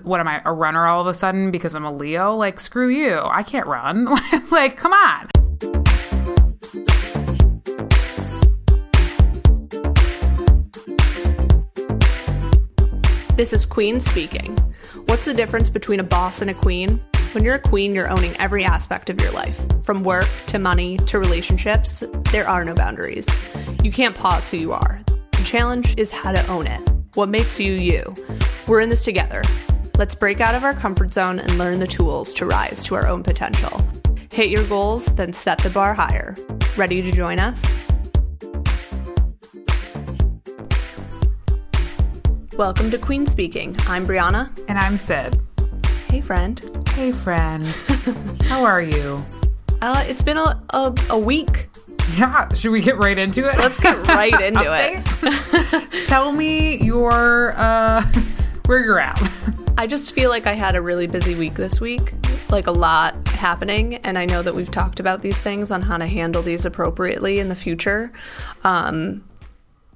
what am I, a runner all of a sudden because I'm a Leo? Like, screw you. I can't run. like, come on. This is Queen speaking. What's the difference between a boss and a queen? When you're a queen, you're owning every aspect of your life. From work to money to relationships, there are no boundaries. You can't pause who you are. The challenge is how to own it. What makes you you? We're in this together. Let's break out of our comfort zone and learn the tools to rise to our own potential. Hit your goals, then set the bar higher. Ready to join us? Welcome to Queen Speaking. I'm Brianna. And I'm Sid. Hey, friend. Hey, friend. How are you? Uh, it's been a, a, a week. Yeah, should we get right into it? Let's get right into it. Tell me your uh you're at. I just feel like I had a really busy week this week, like a lot happening, and I know that we've talked about these things on how to handle these appropriately in the future. Um,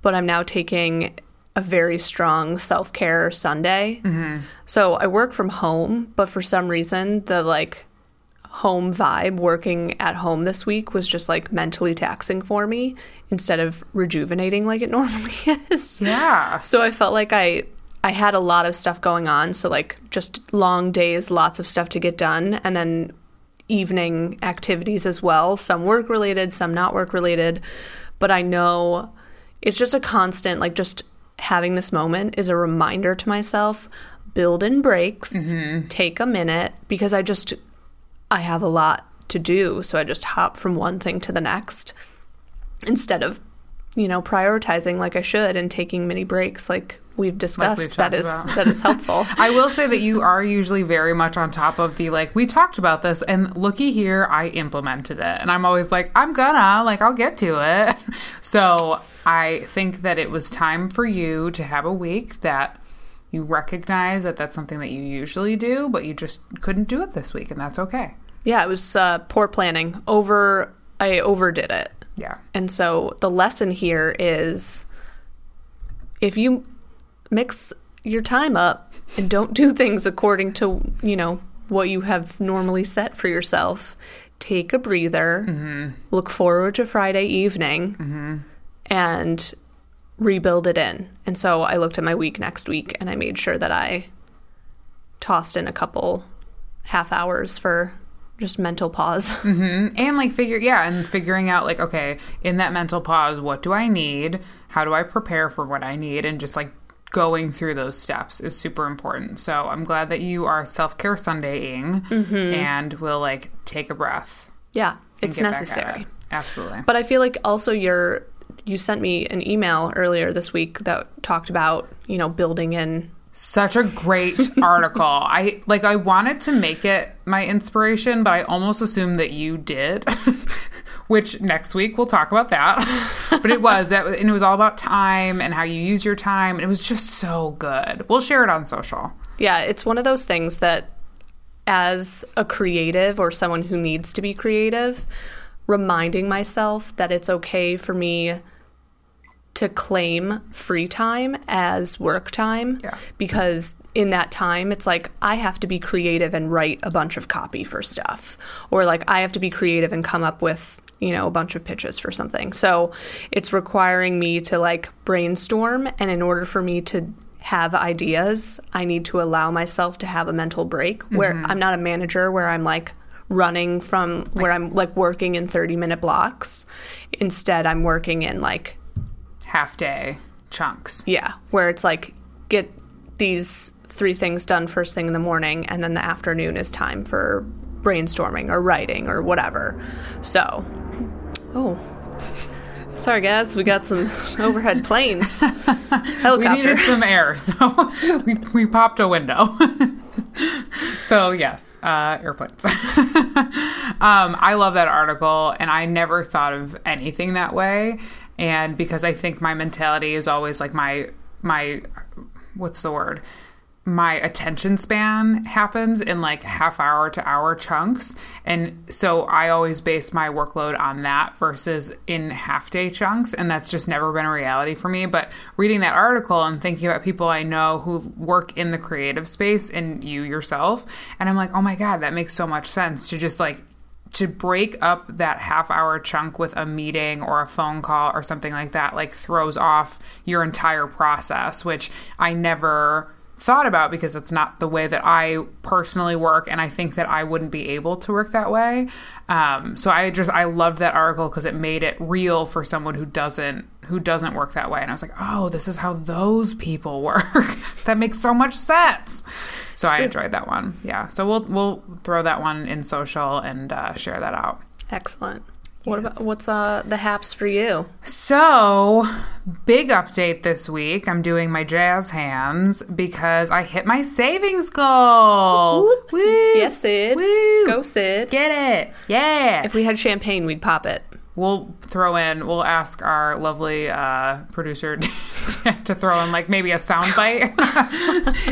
but I'm now taking a very strong self care Sunday. Mm-hmm. So I work from home, but for some reason, the like home vibe working at home this week was just like mentally taxing for me instead of rejuvenating like it normally is. Yeah. So I felt like I I had a lot of stuff going on, so like just long days, lots of stuff to get done and then evening activities as well, some work related, some not work related, but I know it's just a constant like just having this moment is a reminder to myself build in breaks, mm-hmm. take a minute because I just I have a lot to do, so I just hop from one thing to the next instead of you know prioritizing like I should and taking mini breaks like we've discussed like we've that is about. that is helpful. I will say that you are usually very much on top of the like we talked about this and looky here I implemented it and I'm always like I'm gonna like I'll get to it. So I think that it was time for you to have a week that you recognize that that's something that you usually do, but you just couldn't do it this week, and that's okay. Yeah, it was uh, poor planning. Over, I overdid it. Yeah. And so the lesson here is if you mix your time up and don't do things according to, you know, what you have normally set for yourself, take a breather, mm-hmm. look forward to Friday evening. Mm-hmm and rebuild it in. And so I looked at my week next week and I made sure that I tossed in a couple half hours for just mental pause. Mm-hmm. And like figure, yeah, and figuring out like, okay, in that mental pause, what do I need? How do I prepare for what I need? And just like going through those steps is super important. So I'm glad that you are self care Sundaying mm-hmm. and will like take a breath. Yeah, it's necessary. It. Absolutely. But I feel like also you're you sent me an email earlier this week that talked about, you know, building in such a great article. I like I wanted to make it my inspiration, but I almost assumed that you did. Which next week we'll talk about that. but it was that and it was all about time and how you use your time. And it was just so good. We'll share it on social. Yeah, it's one of those things that as a creative or someone who needs to be creative, reminding myself that it's okay for me to claim free time as work time yeah. because in that time it's like I have to be creative and write a bunch of copy for stuff. Or like I have to be creative and come up with you know a bunch of pitches for something. So it's requiring me to like brainstorm. And in order for me to have ideas I need to allow myself to have a mental break where mm-hmm. I'm not a manager where I'm like running from where I'm like working in 30 minute blocks. Instead I'm working in like half day chunks. Yeah, where it's like get these three things done first thing in the morning, and then the afternoon is time for brainstorming or writing or whatever. So, oh. Sorry, guys, we got some overhead planes. Helicopter. we needed some air, so we, we popped a window. so, yes, uh, airplanes. um, I love that article, and I never thought of anything that way and because I think my mentality is always like my my what's the word my attention span happens in like half hour to hour chunks. And so I always base my workload on that versus in half day chunks. And that's just never been a reality for me. But reading that article and thinking about people I know who work in the creative space and you yourself, and I'm like, oh my God, that makes so much sense to just like to break up that half hour chunk with a meeting or a phone call or something like that like throws off your entire process which i never thought about because it's not the way that I personally work, and I think that I wouldn't be able to work that way. Um, so I just I loved that article because it made it real for someone who doesn't who doesn't work that way, and I was like, oh, this is how those people work. that makes so much sense. So I enjoyed that one. Yeah. So we'll we'll throw that one in social and uh, share that out. Excellent. What about what's uh the haps for you? So, big update this week. I'm doing my jazz hands because I hit my savings goal. Woo! Yes, Sid. Woo! Go, Sid. Get it? Yeah. If we had champagne, we'd pop it. We'll throw in. We'll ask our lovely uh, producer to throw in like maybe a sound bite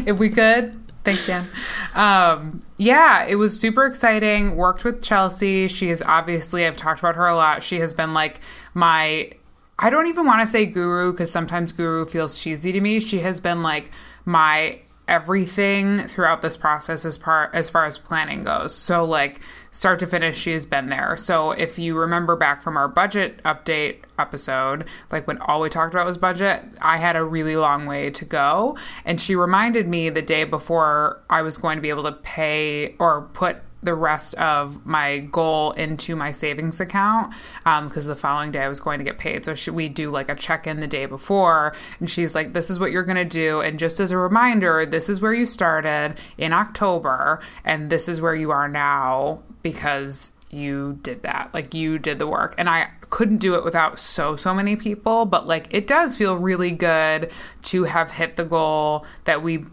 if we could. Thanks, Dan. Um, yeah, it was super exciting. Worked with Chelsea. She is obviously, I've talked about her a lot. She has been like my, I don't even want to say guru because sometimes guru feels cheesy to me. She has been like my everything throughout this process as part as far as planning goes. So like start to finish she has been there. So if you remember back from our budget update episode, like when all we talked about was budget, I had a really long way to go and she reminded me the day before I was going to be able to pay or put the rest of my goal into my savings account because um, the following day I was going to get paid. So should we do like a check in the day before? And she's like, "This is what you're to do." And just as a reminder, this is where you started in October, and this is where you are now because you did that. Like you did the work. And I couldn't do it without so, so many people, but like it does feel really good to have hit the goal that we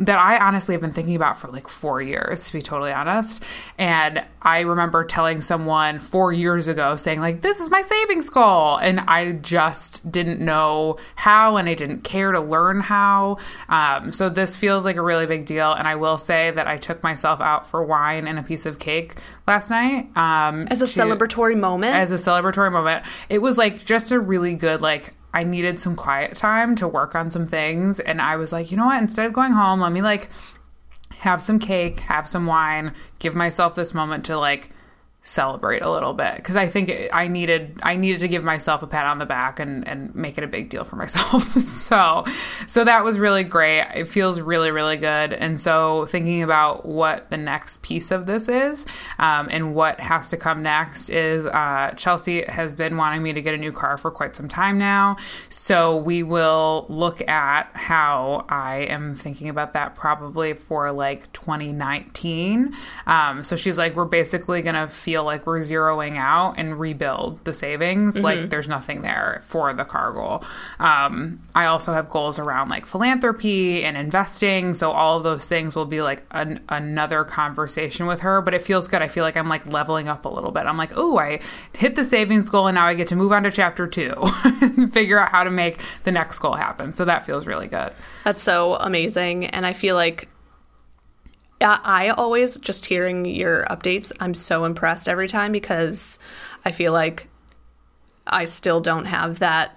that I honestly have been thinking about for like four years, to be totally honest. And I remember telling someone four years ago saying, like, this is my savings goal. And I just didn't know how and I didn't care to learn how. Um, so this feels like a really big deal. And I will say that I took myself out for wine and a piece of cake last night. Um, as a to, celebratory moment? As a celebratory moment. It was like just a really good, like, I needed some quiet time to work on some things. And I was like, you know what? Instead of going home, let me like have some cake, have some wine, give myself this moment to like celebrate a little bit because I think I needed I needed to give myself a pat on the back and and make it a big deal for myself. so so that was really great. It feels really really good. And so thinking about what the next piece of this is um, and what has to come next is uh, Chelsea has been wanting me to get a new car for quite some time now. So we will look at how I am thinking about that probably for like 2019. Um, so she's like we're basically gonna feel like we're zeroing out and rebuild the savings. Mm-hmm. Like there's nothing there for the car goal. Um, I also have goals around like philanthropy and investing. So all of those things will be like an, another conversation with her. But it feels good. I feel like I'm like leveling up a little bit. I'm like, oh, I hit the savings goal and now I get to move on to chapter two and figure out how to make the next goal happen. So that feels really good. That's so amazing. And I feel like I always just hearing your updates, I'm so impressed every time because I feel like I still don't have that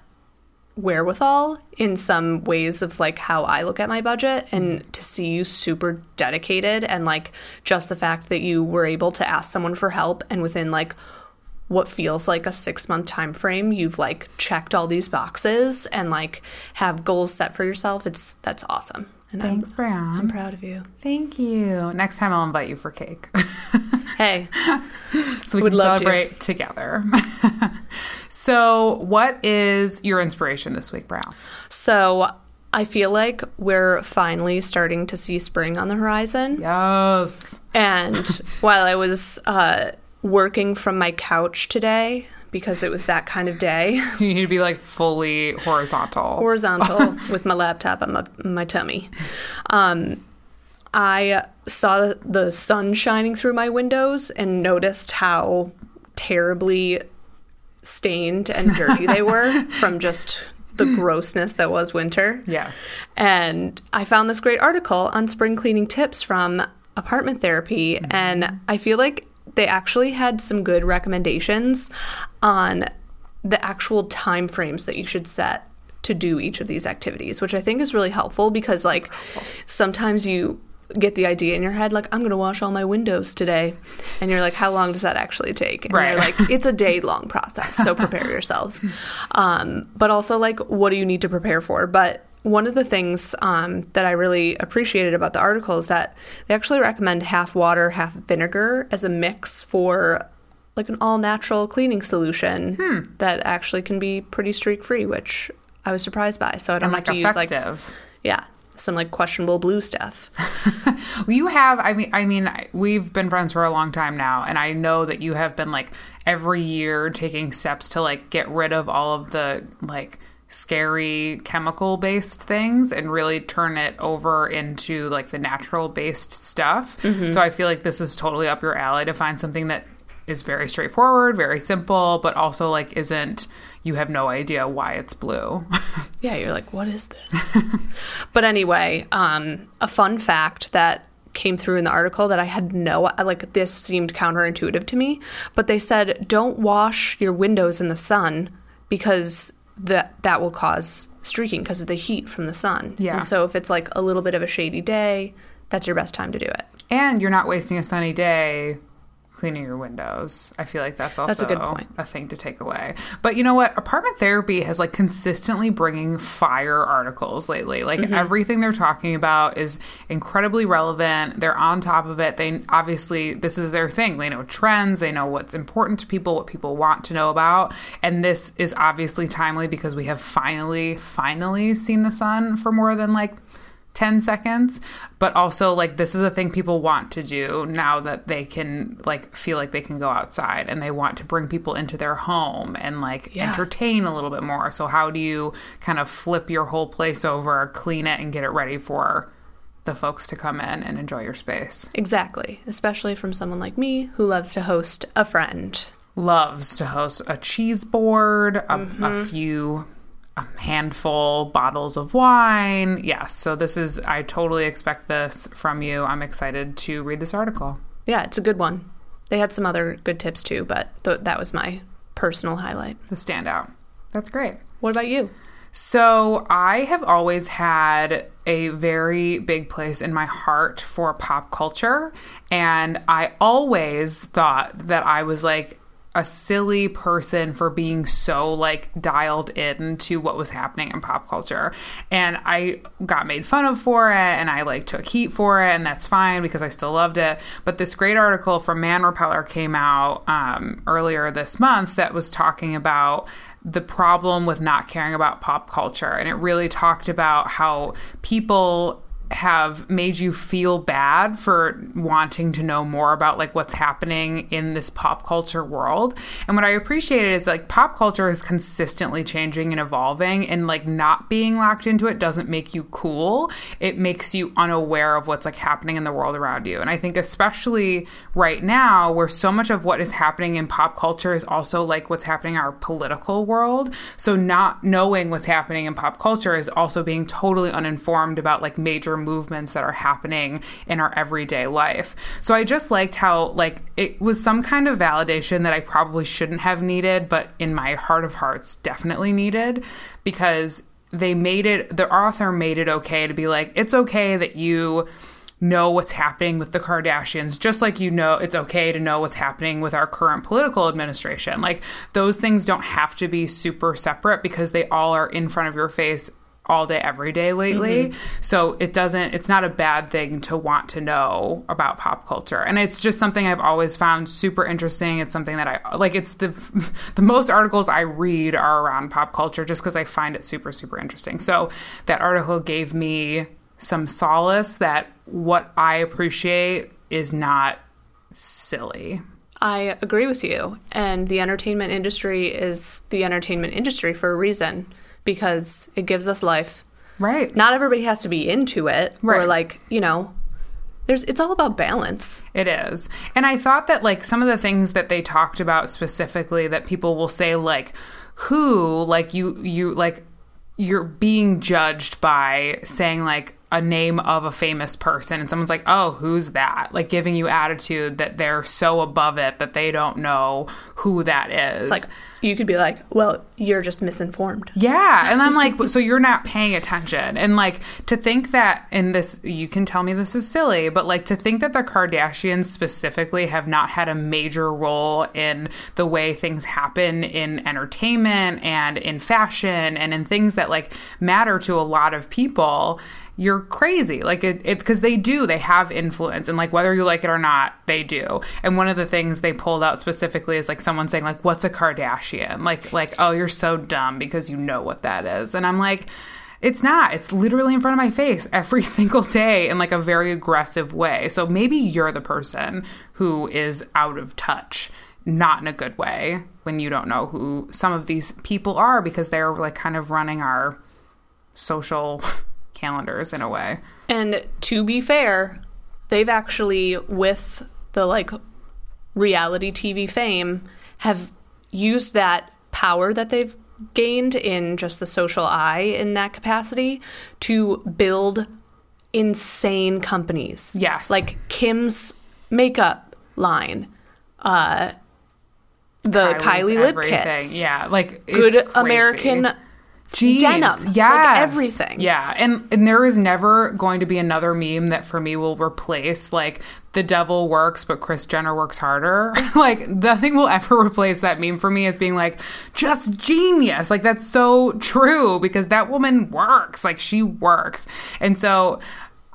wherewithal in some ways of like how I look at my budget and to see you super dedicated and like just the fact that you were able to ask someone for help and within like what feels like a 6 month time frame you've like checked all these boxes and like have goals set for yourself it's that's awesome and Thanks, I'm, Brown. I'm proud of you. Thank you. Next time I'll invite you for cake. hey. so we Would can celebrate to. together. so, what is your inspiration this week, Brown? So, I feel like we're finally starting to see spring on the horizon. Yes. And while I was uh, working from my couch today, because it was that kind of day. You need to be like fully horizontal. Horizontal with my laptop on my, my tummy. Um, I saw the sun shining through my windows and noticed how terribly stained and dirty they were from just the grossness that was winter. Yeah. And I found this great article on spring cleaning tips from Apartment Therapy, Mm-hmm. and I feel like they actually had some good recommendations on the actual time frames that you should set to do each of these activities, which I think is really helpful because like sometimes you get the idea in your head like I'm going to wash all my windows today and you're like how long does that actually take? And Right. they're like it's a day long process so prepare yourselves. Um, but also like what do you need to prepare for? But one of the things um, that I really appreciated about the article is that they actually recommend half water, half vinegar as a mix for like an all natural cleaning solution Hmm. that actually can be pretty streak free, which I was surprised by. So I don't And have like to use like effective. yeah some like questionable blue stuff. You have, I mean, I mean, we've been friends for a long time now, and I know that you have been like every year taking steps to like get rid of all of the like scary chemical based things and really turn it over into like the natural based stuff. So I feel like this is totally up your alley to find something that is very straightforward, very simple, but also like isn't you have no idea why it's blue. Yeah, you're like, what is this? but anyway, um, a fun fact that came through in the article that I had no like this seemed counterintuitive to me, but they said don't wash your windows in the sun because that that will cause streaking because of the heat from the sun. Yeah. And so if it's like a little bit of a shady day, that's your best time to do it. And you're not wasting a sunny day cleaning your windows. I feel like that's also That's a good point. a thing to take away. But you know what? Apartment therapy has like consistently bringing fire articles lately. Like Mm-hmm. everything they're talking about is incredibly relevant. They're on top of it. They obviously this is their thing. They know trends, they know what's important to people, what people want to know about. And this is obviously timely because we have finally finally seen the sun for more than like 10 seconds but also like this is a thing people want to do now that they can like feel like they can go outside and they want to bring people into their home and like Yeah. entertain a little bit more so how do you kind of flip your whole place over clean it and get it ready for the folks to come in and enjoy your space Exactly, especially from someone like me who loves to host a friend. loves to host a cheese board a, Mm-hmm. a few a handful bottles of wine yes so this is i totally expect this from you i'm excited to read this article Yeah, it's a good one. They had some other good tips too, but th- that was my personal highlight. the standout that's great What about you? So, I have always had a very big place in my heart for pop culture. And I always thought that I was like a silly person for being so like dialed in to what was happening in pop culture. And I got made fun of for it and I like took heat for it and that's fine because I still loved it. But this great article from Man Repeller came out um, earlier this month that was talking about the problem with not caring about pop culture. And it really talked about how people have made you feel bad for wanting to know more about like what's happening in this pop culture world. And what I appreciated is like pop culture is consistently changing and evolving and like not being locked into it doesn't make you cool. It makes you unaware of what's like happening in the world around you. And I think especially right now where so much of what is happening in pop culture is also like what's happening in our political world. So not knowing what's happening in pop culture is also being totally uninformed about like major movements that are happening in our everyday life. So I just liked how like it was some kind of validation that I probably shouldn't have needed, but in my heart of hearts definitely needed because they made it the author made it okay to be like it's okay that you know what's happening with the Kardashians, just like you know it's okay to know what's happening with our current political administration. Like those things don't have to be super separate because they all are in front of your face all day every day lately. Mm-hmm. So it doesn't it's not a bad thing to want to know about pop culture. And it's just something I've always found super interesting. It's something that I like it's the the most articles I read are around pop culture just cuz I find it super super interesting. So that article gave me some solace that what I appreciate is not silly. I agree with you. And the entertainment industry is the entertainment industry for a reason because it gives us life. Right. Not everybody has to be into it right. or like, you know, there's it's all about balance. It is. And I thought that like some of the things that they talked about specifically that people will say like who like you you like you're being judged by saying like a name of a famous person and someone's like, "Oh, who's that?" like giving you attitude that they're so above it that they don't know who that is. It's like you could be like, well, you're just misinformed. Yeah. And I'm like, so you're not paying attention. And like to think that in this, you can tell me this is silly, but like to think that the Kardashians specifically have not had a major role in the way things happen in entertainment and in fashion and in things that like matter to a lot of people you're crazy. Like it, because they do, they have influence, and like whether you like it or not, they do. And one of the things they pulled out specifically is like someone saying like, "What's a Kardashian?" Like, like, oh, you're so dumb because you know what that is. And I'm like, it's not. It's literally in front of my face every single day in like a very aggressive way. So maybe you're the person who is out of touch, not in a good way, when you don't know who some of these people are because they're like kind of running our social calendars in a way. And to be fair, they've actually, with the like reality TV fame, have used that power that they've gained in just the social eye in that capacity to build insane companies. Yes. Like Kim's makeup line, uh, the Kylie's Kylie lip everything. kits. Yeah, like it's Good crazy. American Jeans, denim. Like, everything. Yeah, and and there is never going to be another meme that for me will replace like the devil works, but Kris Jenner works harder. like nothing will ever replace that meme for me as being like just genius. Like that's so true because that woman works. Like she works, and so.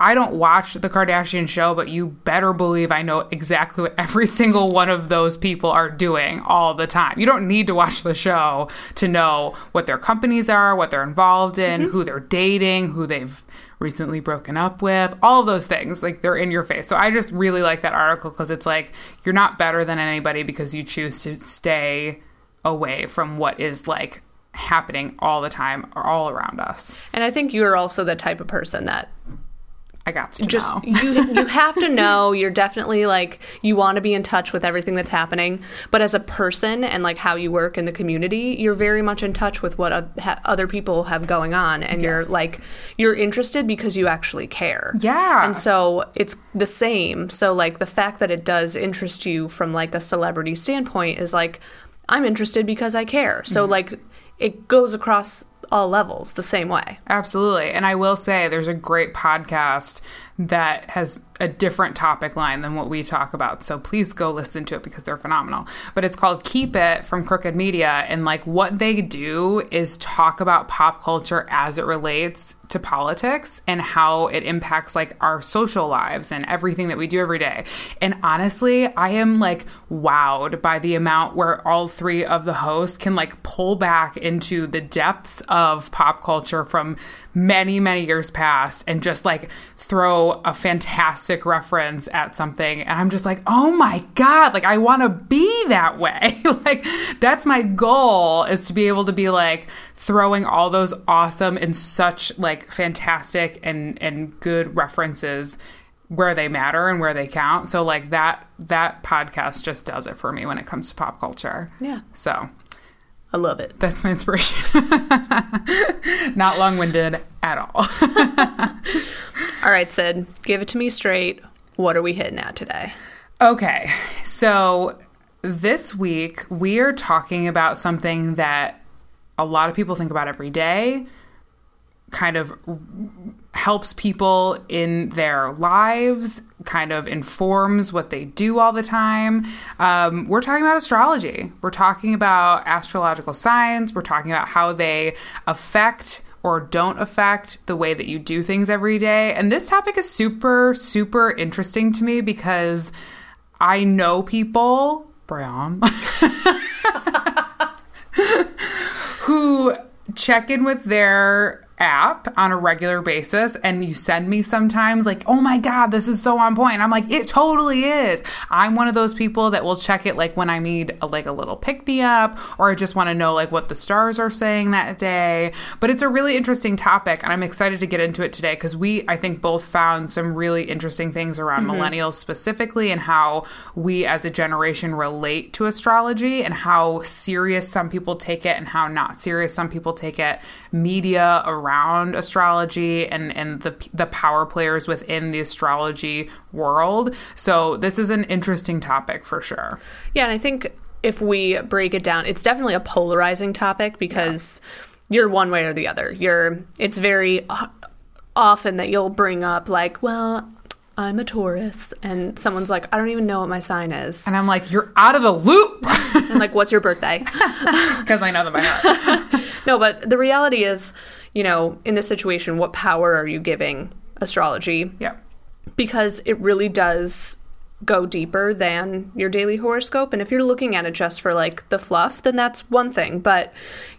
I don't watch the Kardashian show, but you better believe I know exactly what every single one of those people are doing all the time. You don't need to watch the show to know what their companies are, what they're involved in, mm-hmm. who they're dating, who they've recently broken up with, all those things. Like they're in your face. So I just really like that article because it's like you're not better than anybody because you choose to stay away from what is like happening all the time or all around us. And I think you're also the type of person that I got to just know. you you have to know. You're definitely like you want to be in touch with everything that's happening. But as a person and like how you work in the community you're very much in touch with what other people have going on. And you're like you're interested because you actually care. Yeah. and so it's the same. So like the fact that it does interest you from like a celebrity standpoint is like i'm interested because i care. So Mm-hmm. like it goes across all levels the same way Absolutely. And I will say there's a great podcast that has a different topic line than what we talk about. So please go listen to it because they're phenomenal. But it's called Keep It from Crooked Media. And like what they do is talk about pop culture as it relates to politics and how it impacts like our social lives and everything that we do every day. And honestly, I am like wowed by the amount where all three of the hosts can like pull back into the depths of pop culture from many, many years past and just like throw a fantastic reference at something. And I'm just like, oh my God, like I want to be that way. like that's my goal is to be able to be like, throwing all those awesome and such like fantastic and and good references where they matter and where they count. So like that that podcast just does it for me when it comes to pop culture. Yeah. So i love it that's my inspiration. Not long-winded at all. All right, Sid, give it to me straight. What are we hitting at today? Okay. So this week we are talking about something that a lot of people think about every day, kind of helps people in their lives, kind of informs what they do all the time. Um, we're talking about astrology. We're talking about astrological signs. We're talking about how they affect or don't affect the way that you do things every day. And this topic is super, super interesting to me because I know people, Brian, who check in with their app on a regular basis and you send me sometimes like, oh my God, this is so on point. I'm like, it totally is. I'm one of those people that will check it like when I need a, like a little pick me up or I just want to know like what the stars are saying that day. But it's a really interesting topic and I'm excited to get into it today because we, I think, both found some really interesting things around mm-hmm. millennials specifically and how we as a generation relate to astrology and how serious some people take it and how not serious some people take it. Media around astrology and and the the power players within the astrology world. So this is an interesting topic for sure. Yeah, and I think if we break it down, it's definitely a polarizing topic because yeah. you're one way or the other. You're it's very often that you'll bring up like, well, I'm a Taurus, and someone's like, I don't even know what my sign is. And I'm like, you're out of the loop. I'm like, what's your birthday? Because I know them by heart. no, but the reality is, you know, in this situation, what power are you giving astrology? Yeah. Because it really does go deeper than your daily horoscope. And if you're looking at it just for like the fluff, then that's one thing. But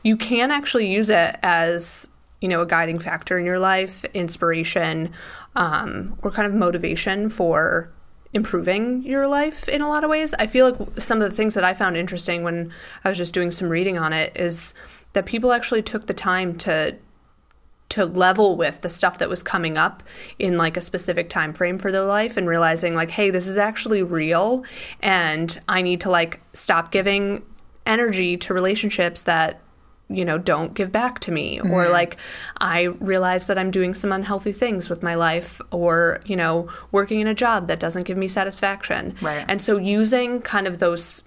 you can actually use it as, you know, a guiding factor in your life, inspiration, um, or kind of motivation for improving your life in a lot of ways. I feel like some of the things that I found interesting when I was just doing some reading on it is that people actually took the time to to level with the stuff that was coming up in like a specific time frame for their life and realizing like hey this is actually real and i need to like stop giving energy to relationships that you know don't give back to me mm-hmm. or like i realize that i'm doing some unhealthy things with my life or you know working in a job that doesn't give me satisfaction right and so using kind of those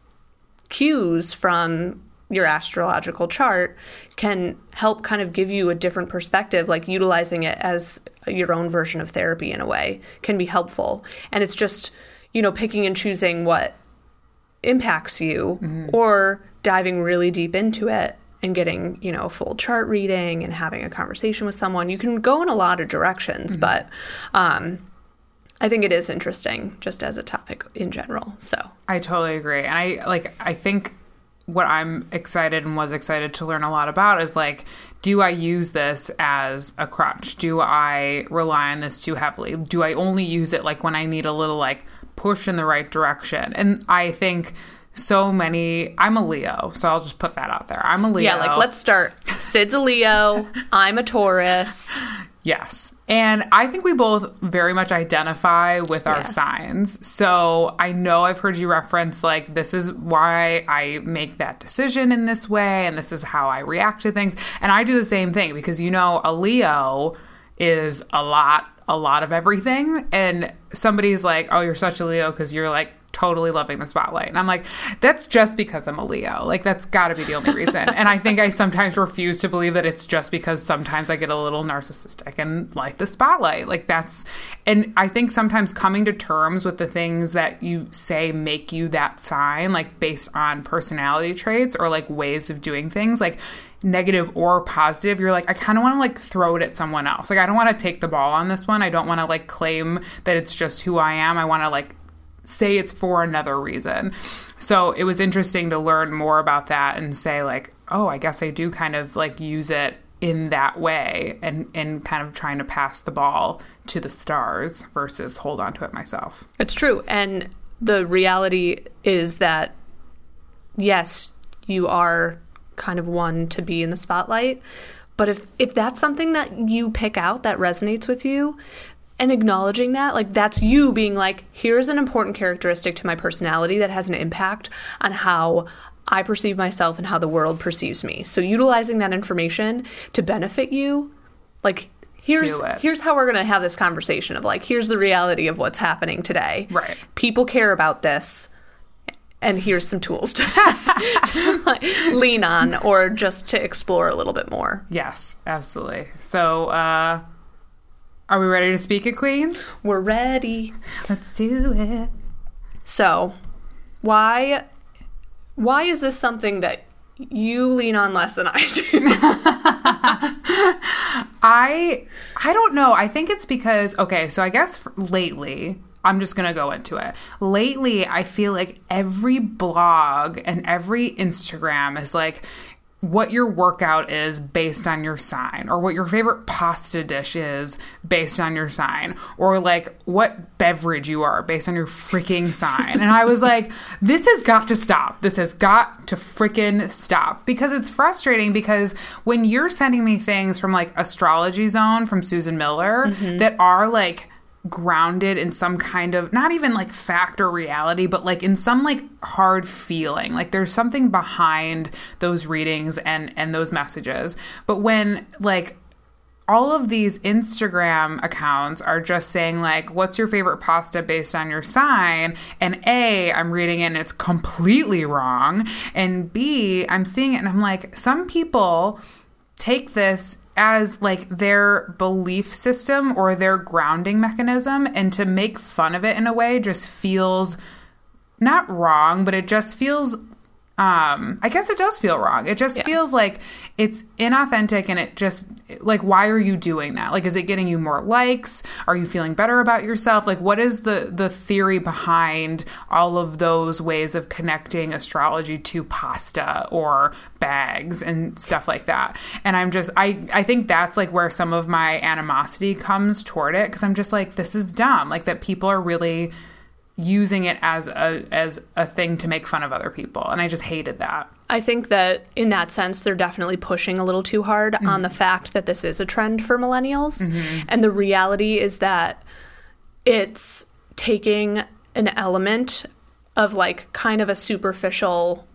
cues from your astrological chart can help kind of give you a different perspective like utilizing it as your own version of therapy in a way can be helpful and it's just you know picking and choosing what impacts you mm-hmm. or diving really deep into it and getting you know a full chart reading and having a conversation with someone you can go in a lot of directions mm-hmm. but um I think it is interesting just as a topic in general. So I totally agree. And I like I think what I'm excited and was excited to learn a lot about is like, do I use this as a crutch? Do I rely on this too heavily? Do I only use it like when I need a little like push in the right direction? And I think so many I'm a Leo, so I'll just put that out there. I'm a Leo. Yeah, like let's start. Sid's a Leo, I'm a Taurus. Yes. And I think we both very much identify with our yeah. signs. So I know I've heard you reference, like, this is why I make that decision in this way, and this is how I react to things. And I do the same thing because, you know, a Leo is a lot, a lot of everything. And somebody's like, oh, you're such a Leo because you're like totally loving the spotlight. And I'm like, that's just because I'm a Leo. Like, that's got to be the only reason. and I think I sometimes refuse to believe that it's just because sometimes I get a little narcissistic and like the spotlight. Like, that's, and I think sometimes coming to terms with the things that you say make you that sign, like based on personality traits or like ways of doing things, like, negative or positive, you're like, I kind of want to like throw it at someone else. Like, I don't want to take the ball on this one. I don't want to like claim that it's just who I am. I want to like say it's for another reason. So it was interesting to learn more about that and say like, oh, I guess I do kind of like use it in that way and and kind of trying to pass the ball to the stars versus hold on to it myself. It's true. And the reality is that yes, you are kind of one to be in the spotlight, but if if that's something that you pick out that resonates with you, and acknowledging that like that's you being like here's an important characteristic to my personality that has an impact on how I perceive myself and how the world perceives me. So utilizing that information to benefit you, like here's here's how we're going to have this conversation of like here's the reality of what's happening today. Right. People care about this and here's some tools to, to like, lean on or just to explore a little bit more. Yes, absolutely. So uh are we ready to speak at Queens? We're ready. Let's do it. So, why why is this something that you lean on less than I do? I I don't know. I think it's because okay, so I guess lately I'm just going to go into it. Lately, I feel like every blog and every Instagram is like what your workout is based on your sign, or what your favorite pasta dish is based on your sign, or like what beverage you are based on your freaking sign. And I was like, this has got to stop. This has got to freaking stop because it's frustrating because when you're sending me things from like Astrology Zone from Susan Miller mm-hmm. that are like, grounded in some kind of not even like fact or reality but like in some like hard feeling. Like there's something behind those readings and and those messages. But when like all of these Instagram accounts are just saying like what's your favorite pasta based on your sign? and A I'm reading it and it's completely wrong and B I'm seeing it and I'm like some people take this as like their belief system or their grounding mechanism and to make fun of it in a way just feels not wrong but it just feels um i guess it does feel wrong. It just Yeah. feels like it's inauthentic and it just like why are you doing that? Like is it getting you more likes? Are you feeling better about yourself? Like what is the the theory behind all of those ways of connecting astrology to pasta or bags and stuff like that? And i'm just i i think that's like where some of my animosity comes toward it because i'm just like this is dumb. Like that people are really using it as a as a thing to make fun of other people and i just hated that I think that in that sense, they're definitely pushing a little too hard on the mm-hmm. fact that this is a trend for millennials. Mm-hmm. And the reality is that it's taking an element of like kind of a superficial.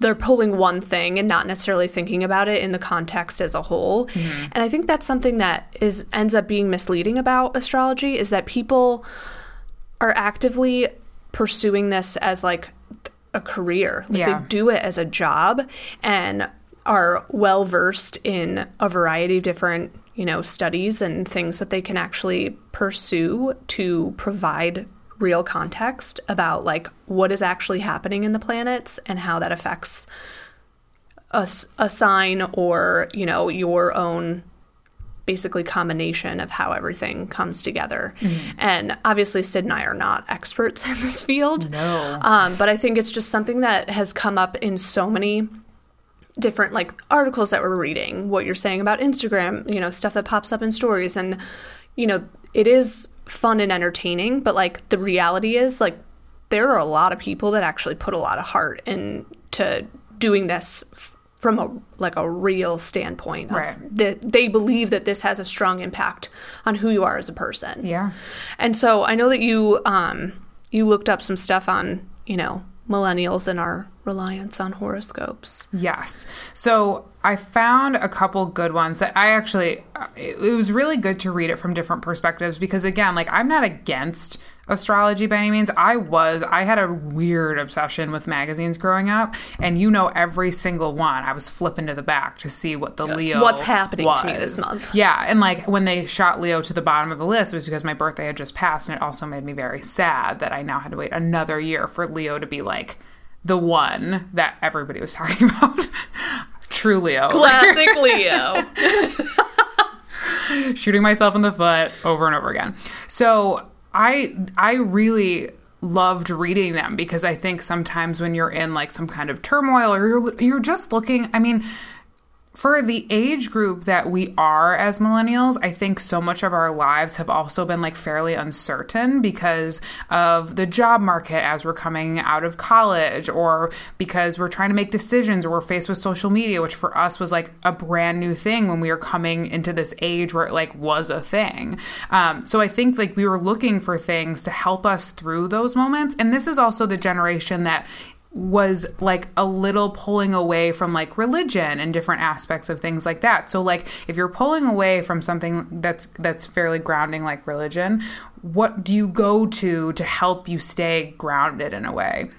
They're pulling one thing and not necessarily thinking about it in the context as a whole. Mm-hmm. And I think that's something that is ends up being misleading about astrology is that people are actively pursuing this as like a career. Like Yeah. they do it as a job and are well versed in a variety of different, you know, studies and things that they can actually pursue to provide real context about like what is actually happening in the planets and how that affects a sign or, you know, your own basically combination of how everything comes together. And obviously Sid and I are not experts in this field. No. Um, but I think it's just something that has come up in so many different like articles that we're reading, what you're saying about Instagram, you know, stuff that pops up in stories and you know, it is fun and entertaining, but like the reality is like there are a lot of people that actually put a lot of heart into doing this from a like a real standpoint of Right. that they believe that this has a strong impact on who you are as a person. yeah And so I know that you um, you looked up some stuff on you know millennials and our reliance on horoscopes. Yes. So I found a couple good ones that I actually, uh, it, it was really good to read it from different perspectives because, again, like I'm not against astrology by any means. I was, I had a weird obsession with magazines growing up, and you know, every single one, I was flipping to the back to see what the Leo. What's happening to me this month. Yeah. And like when they shot Leo to the bottom of the list, it was because my birthday had just passed, and it also made me very sad that I now had to wait another year for Leo to be like, the one that everybody was talking about. True Leo. Classic Leo. Shooting myself in the foot over and over again. So I I really loved reading them because I think sometimes when you're in like some kind of turmoil or you're you're just looking, I mean, for the age group that we are as millennials, I think so much of our lives have also been like fairly uncertain because of the job market as we're coming out of college, or because we're trying to make decisions, or we're faced with social media, which for us was like a brand new thing when we were coming into this age where it like was a thing. Um, so I think like we were looking for things to help us through those moments. And this is also the generation that was like a little pulling away from like religion and different aspects of things like that. So like if you're pulling away from something that's that's fairly grounding like religion, what do you go to to help you stay grounded in a way?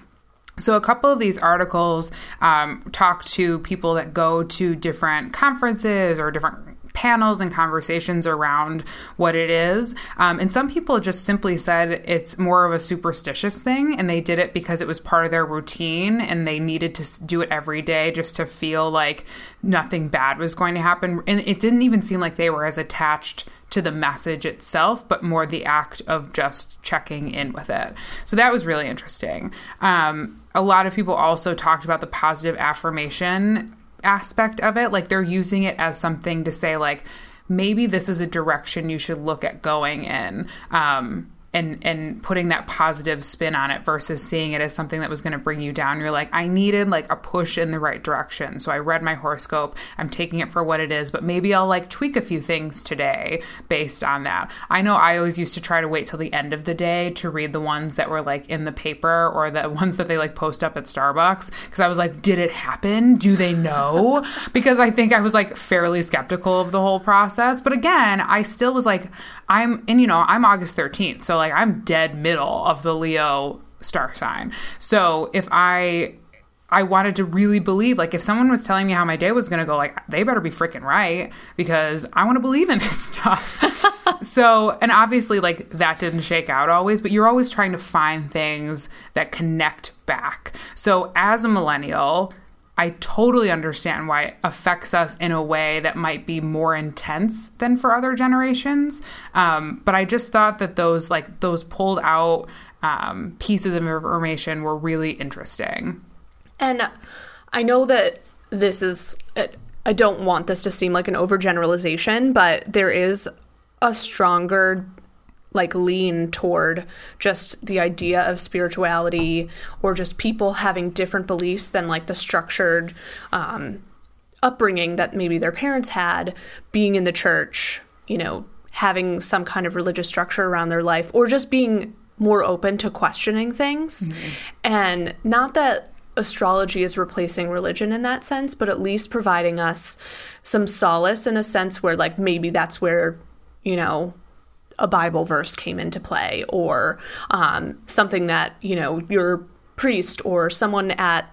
So, a couple of these articles um, talk to people that go to different conferences or different panels and conversations around what it is. Um, and some people just simply said it's more of a superstitious thing and they did it because it was part of their routine and they needed to do it every day just to feel like nothing bad was going to happen. And it didn't even seem like they were as attached to the message itself, but more the act of just checking in with it. So that was really interesting. Um, a lot of people also talked about the positive affirmation aspect of it. Like they're using it as something to say, like, maybe this is a direction you should look at going in. Um, and and putting that positive spin on it versus seeing it as something that was going to bring you down. You're like i needed like a push in the right direction so i read my horoscope. I'm taking it for what it is but maybe i'll like tweak a few things today based on that. I know i always used to try to wait till the end of the day to read the ones that were like in the paper or the ones that they like post up at starbucks because i was like did it happen? Do they know? Because i think i was like fairly skeptical of the whole process but again i still was like i'm and you know i'm august 13th so like I'm dead middle of the Leo star sign. So if I I wanted to really believe like if someone was telling me how my day was going to go like they better be freaking right because I want to believe in this stuff. so, and obviously like that didn't shake out always, but you're always trying to find things that connect back. So, as a millennial, I totally understand why it affects us in a way that might be more intense than for other generations. Um, but I just thought that those like those pulled out um, pieces of information were really interesting. And I know that this is. I don't want this to seem like an overgeneralization, but there is a stronger like lean toward just the idea of spirituality or just people having different beliefs than like the structured um, upbringing that maybe their parents had, being in the church, you know, having some kind of religious structure around their life, or just being more open to questioning things. Mm-hmm. And not that astrology is replacing religion in that sense, but at least providing us some solace in a sense where, like, maybe that's where, you know, a Bible verse came into play or um, something that, you know, your priest or someone at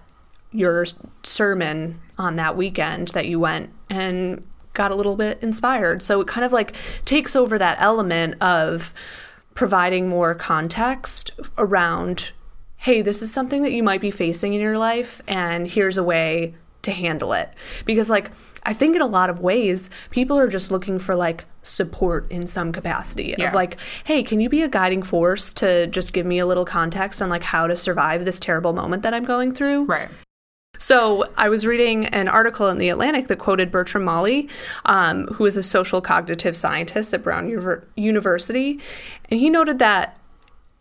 your sermon on that weekend that you went and got a little bit inspired. So it kind of like takes over that element of providing more context around hey, this is something that you might be facing in your life, and here's a way to handle it. Because, like, I think in a lot of ways, people are just looking for like support in some capacity yeah. of like, hey, can you be a guiding force to just give me a little context on like how to survive this terrible moment that I'm going through? Right. So I was reading an article in the Atlantic that quoted Bertram Malle, um, who is a social cognitive scientist at Brown University, and he noted that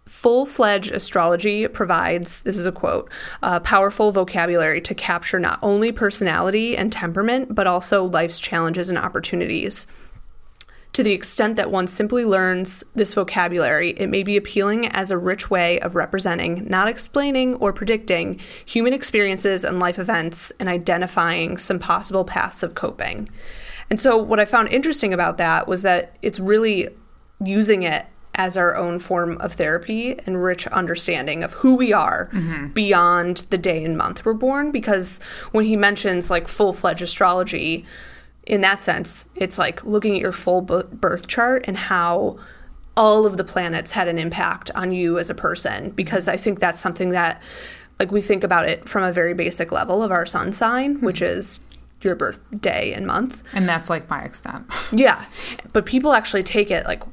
Full fledged astrology provides, this is a quote, a powerful vocabulary to capture not only personality and temperament, but also life's challenges and opportunities. To the extent that one simply learns this vocabulary, it may be appealing as a rich way of representing, not explaining or predicting, human experiences and life events and identifying some possible paths of coping. And so, what I found interesting about that was that it's really using it as our own form of therapy and rich understanding of who we are mm-hmm. beyond the day and month we're born. Because when he mentions like full fledged astrology, in that sense, it's like looking at your full birth chart and how all of the planets had an impact on you as a person. Because I think that's something that, like, we think about it from a very basic level of our sun sign, mm-hmm. which is your birthday and month. And that's like my extent. yeah. But people actually take it like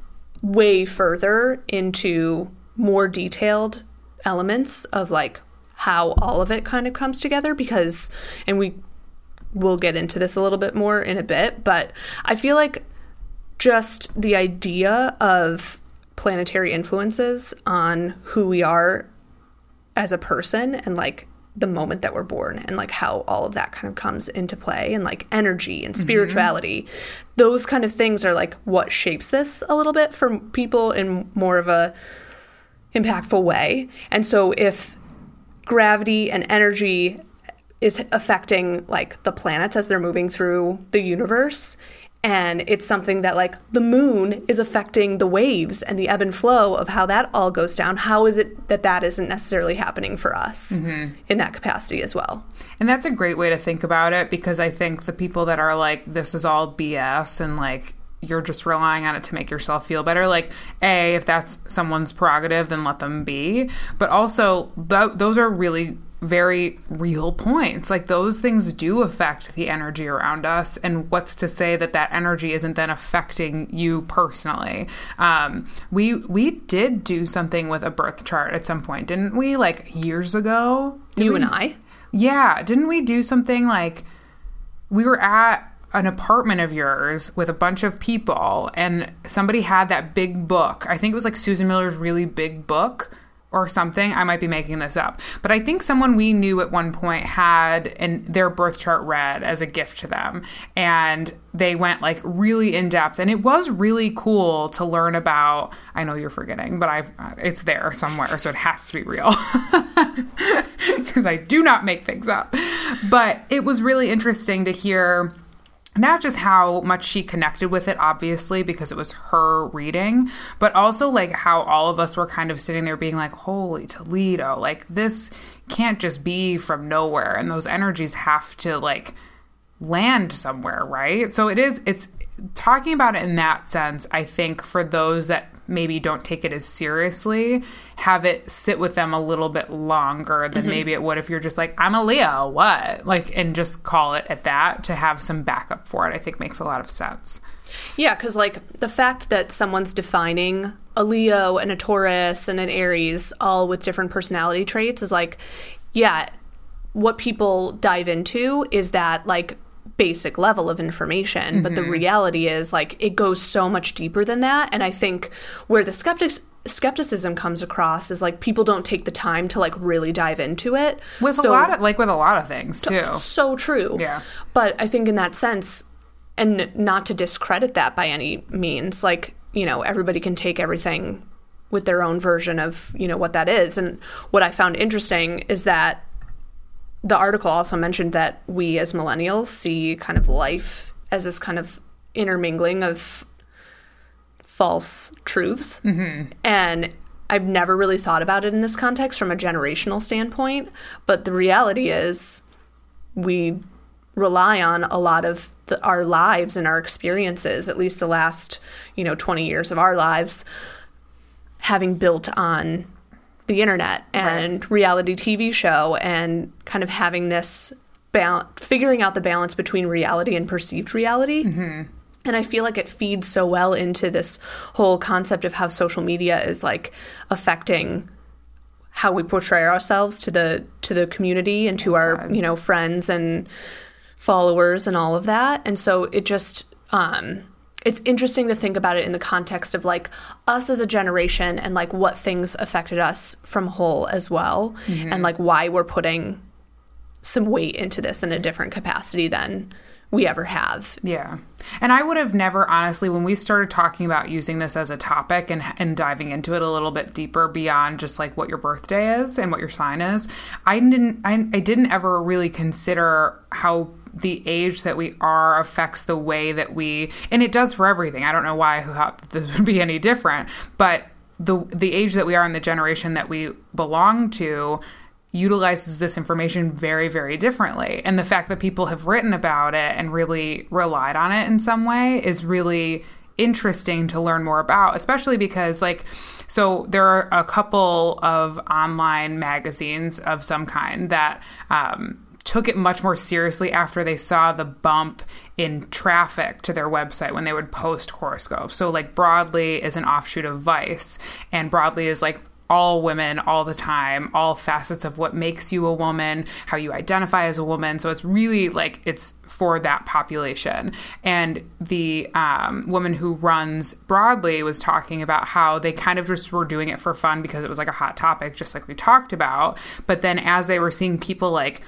way further into more detailed elements of like how all of it kind of comes together because and we will get into this a little bit more in a bit but i feel like just the idea of planetary influences on who we are as a person and like the moment that we're born and like how all of that kind of comes into play and like energy and mm-hmm. spirituality mm-hmm. those kind of things are like what shapes this a little bit for people in more of a impactful way and so if gravity and energy is affecting like the planets as they're moving through the universe and it's something that like the moon is affecting the waves and the ebb and flow of how that all goes down how is it that that isn't necessarily happening for us mm-hmm. in that capacity as well and that's a great way to think about it because i think the people that are like this is all bs and like you're just relying on it to make yourself feel better. Like, A, if that's someone's prerogative, then let them be. But also, th- those are really very real points. Like those things do affect the energy around us, and what's to say that that energy isn't then affecting you personally? Um, we we did do something with a birth chart at some point, didn't we? Like years ago. Did you we, and I. Yeah, didn't we do something like? we were at an apartment of yours with a bunch of people and somebody had that big book. I think it was like Susan Miller's really big book or something. I might be making this up. But I think someone we knew at one point had in their birth chart read as a gift to them. And they went like really in depth and it was really cool to learn about I know you're forgetting, but I've uh, it's there somewhere, so it has to be real. Cuz I do not make things up. But it was really interesting to hear not just how much she connected with it, obviously, because it was her reading, but also like how all of us were kind of sitting there being like, holy Toledo, like this can't just be from nowhere. And those energies have to like land somewhere, right? So it is, it's talking about it in that sense, I think for those that maybe don't take it as seriously, have it sit with them a little bit longer than mm-hmm. maybe it would if you're just like, I'm a Leo, what? Like, and just call it at that to have some backup for it, I think makes a lot of sense. Yeah, because like the fact that someone's defining a Leo and a Taurus and an Aries all with different personality traits is like, yeah, what people dive into is that like basic level of information mm-hmm. but the mm-hmm. reality is like it goes so much deeper than that. And i think where the skeptics skepticism comes across is like people don't take the time to like really dive into it. With so, a lot of like with a lot of things too. so, so true. Yeah. But i think in that sense and not to discredit that by any means like you know everybody can take everything with their own version of you know what that is. And what i found interesting is that the article also mentioned that we as millennials see kind of life as this kind of intermingling of false truths. Mm-hmm. And I've never really thought about it in this context from a generational standpoint. But the reality is, we rely on a lot of the, our lives and our experiences, at least the last, you know, 20 years of our lives, having built on the internet and right. reality TV show and kind of having this balance, figuring out the balance between reality and perceived reality. Mm-hmm. And I feel like it feeds so well into this whole concept of how social media is like affecting how we portray ourselves to the to the community and to our you know friends and followers and all of that. And so it just um, it's interesting to think about it in the context of like us as a generation and like what things affected us from whole as well mm-hmm. and like why we're putting some weight into this in a different capacity than we ever have. Yeah. And I would have never honestly when we started talking about using this as a topic and and diving into it a little bit deeper beyond just like what your birthday is and what your sign is, I didn't I, I didn't ever really consider how the age that we are affects the way that we and it does for everything. I don't know why I thought this would be any different, but the the age that we are and the generation that we belong to utilizes this information very very differently and the fact that people have written about it and really relied on it in some way is really interesting to learn more about especially because like so there are a couple of online magazines of some kind that um, took it much more seriously after they saw the bump in traffic to their website when they would post horoscopes. So, like, Broadly is an offshoot of Vice, and Broadly is like all women all the time, all facets of what makes you a woman, how you identify as a woman. So it's really like it's for that population. And the um, woman who runs Broadly was talking about how they kind of just were doing it for fun because it was like a hot topic, just like we talked about. But then as they were seeing people like,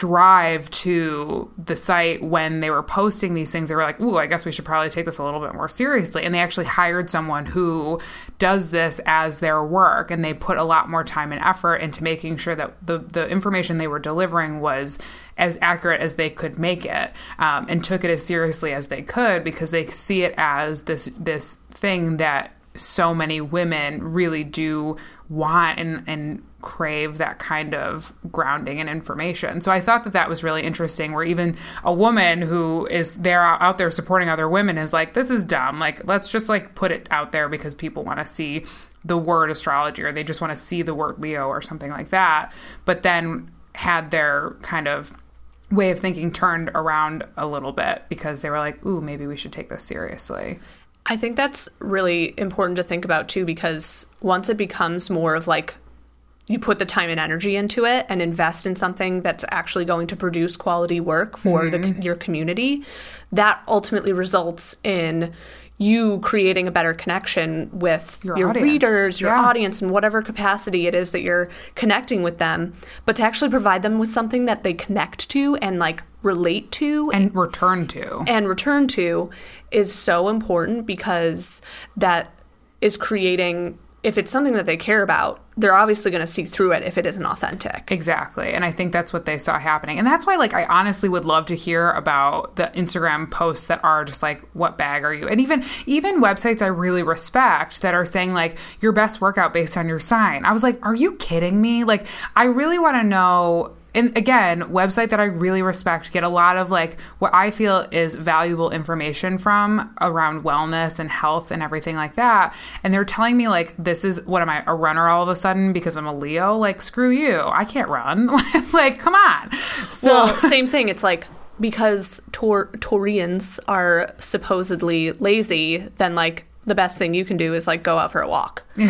drive to the site when they were posting these things. They were like ooh i guess we should probably take this a little bit more seriously. And they actually hired someone who does this as their work and they put a lot more time and effort into making sure that the, the information they were delivering was as accurate as they could make it um, and took it as seriously as they could because they see it as this this thing that so many women really do want and, and crave that kind of grounding and information. So I thought that that was really interesting where even a woman who is there out there supporting other women is like this is dumb. Like let's just like put it out there because people want to see the word astrology or they just want to see the word Leo or something like that. But then had their kind of way of thinking turned around a little bit because they were like, "Ooh, maybe we should take this seriously." I think that's really important to think about too because once it becomes more of like you put the time and energy into it and invest in something that's actually going to produce quality work for Mm-hmm. the, your community, that ultimately results in you creating a better connection with Your your, readers, your Yeah. audience, in whatever capacity it is that you're connecting with them, but to actually provide them with something that they connect to and like relate to and return to. and return to is so important because that is creating if it's something that they care about they're obviously going to see through it if it isn't authentic Exactly. And I think that's what they saw happening. And that's why like I honestly would love to hear about the Instagram posts that are just like what bag are you? And even even websites I really respect that are saying like your best workout based on your sign. I was like, "Are you kidding me?" Like I really want to know and again, website that I really respect get a lot of like what I feel is valuable information from around wellness and health and everything like that. And they're telling me like this is what am I a runner all of a sudden because I'm a Leo? Like screw you. I can't run. like come on. So well same thing it's like because Tor- Taurians are supposedly lazy then like the best thing you can do is like go out for a walk.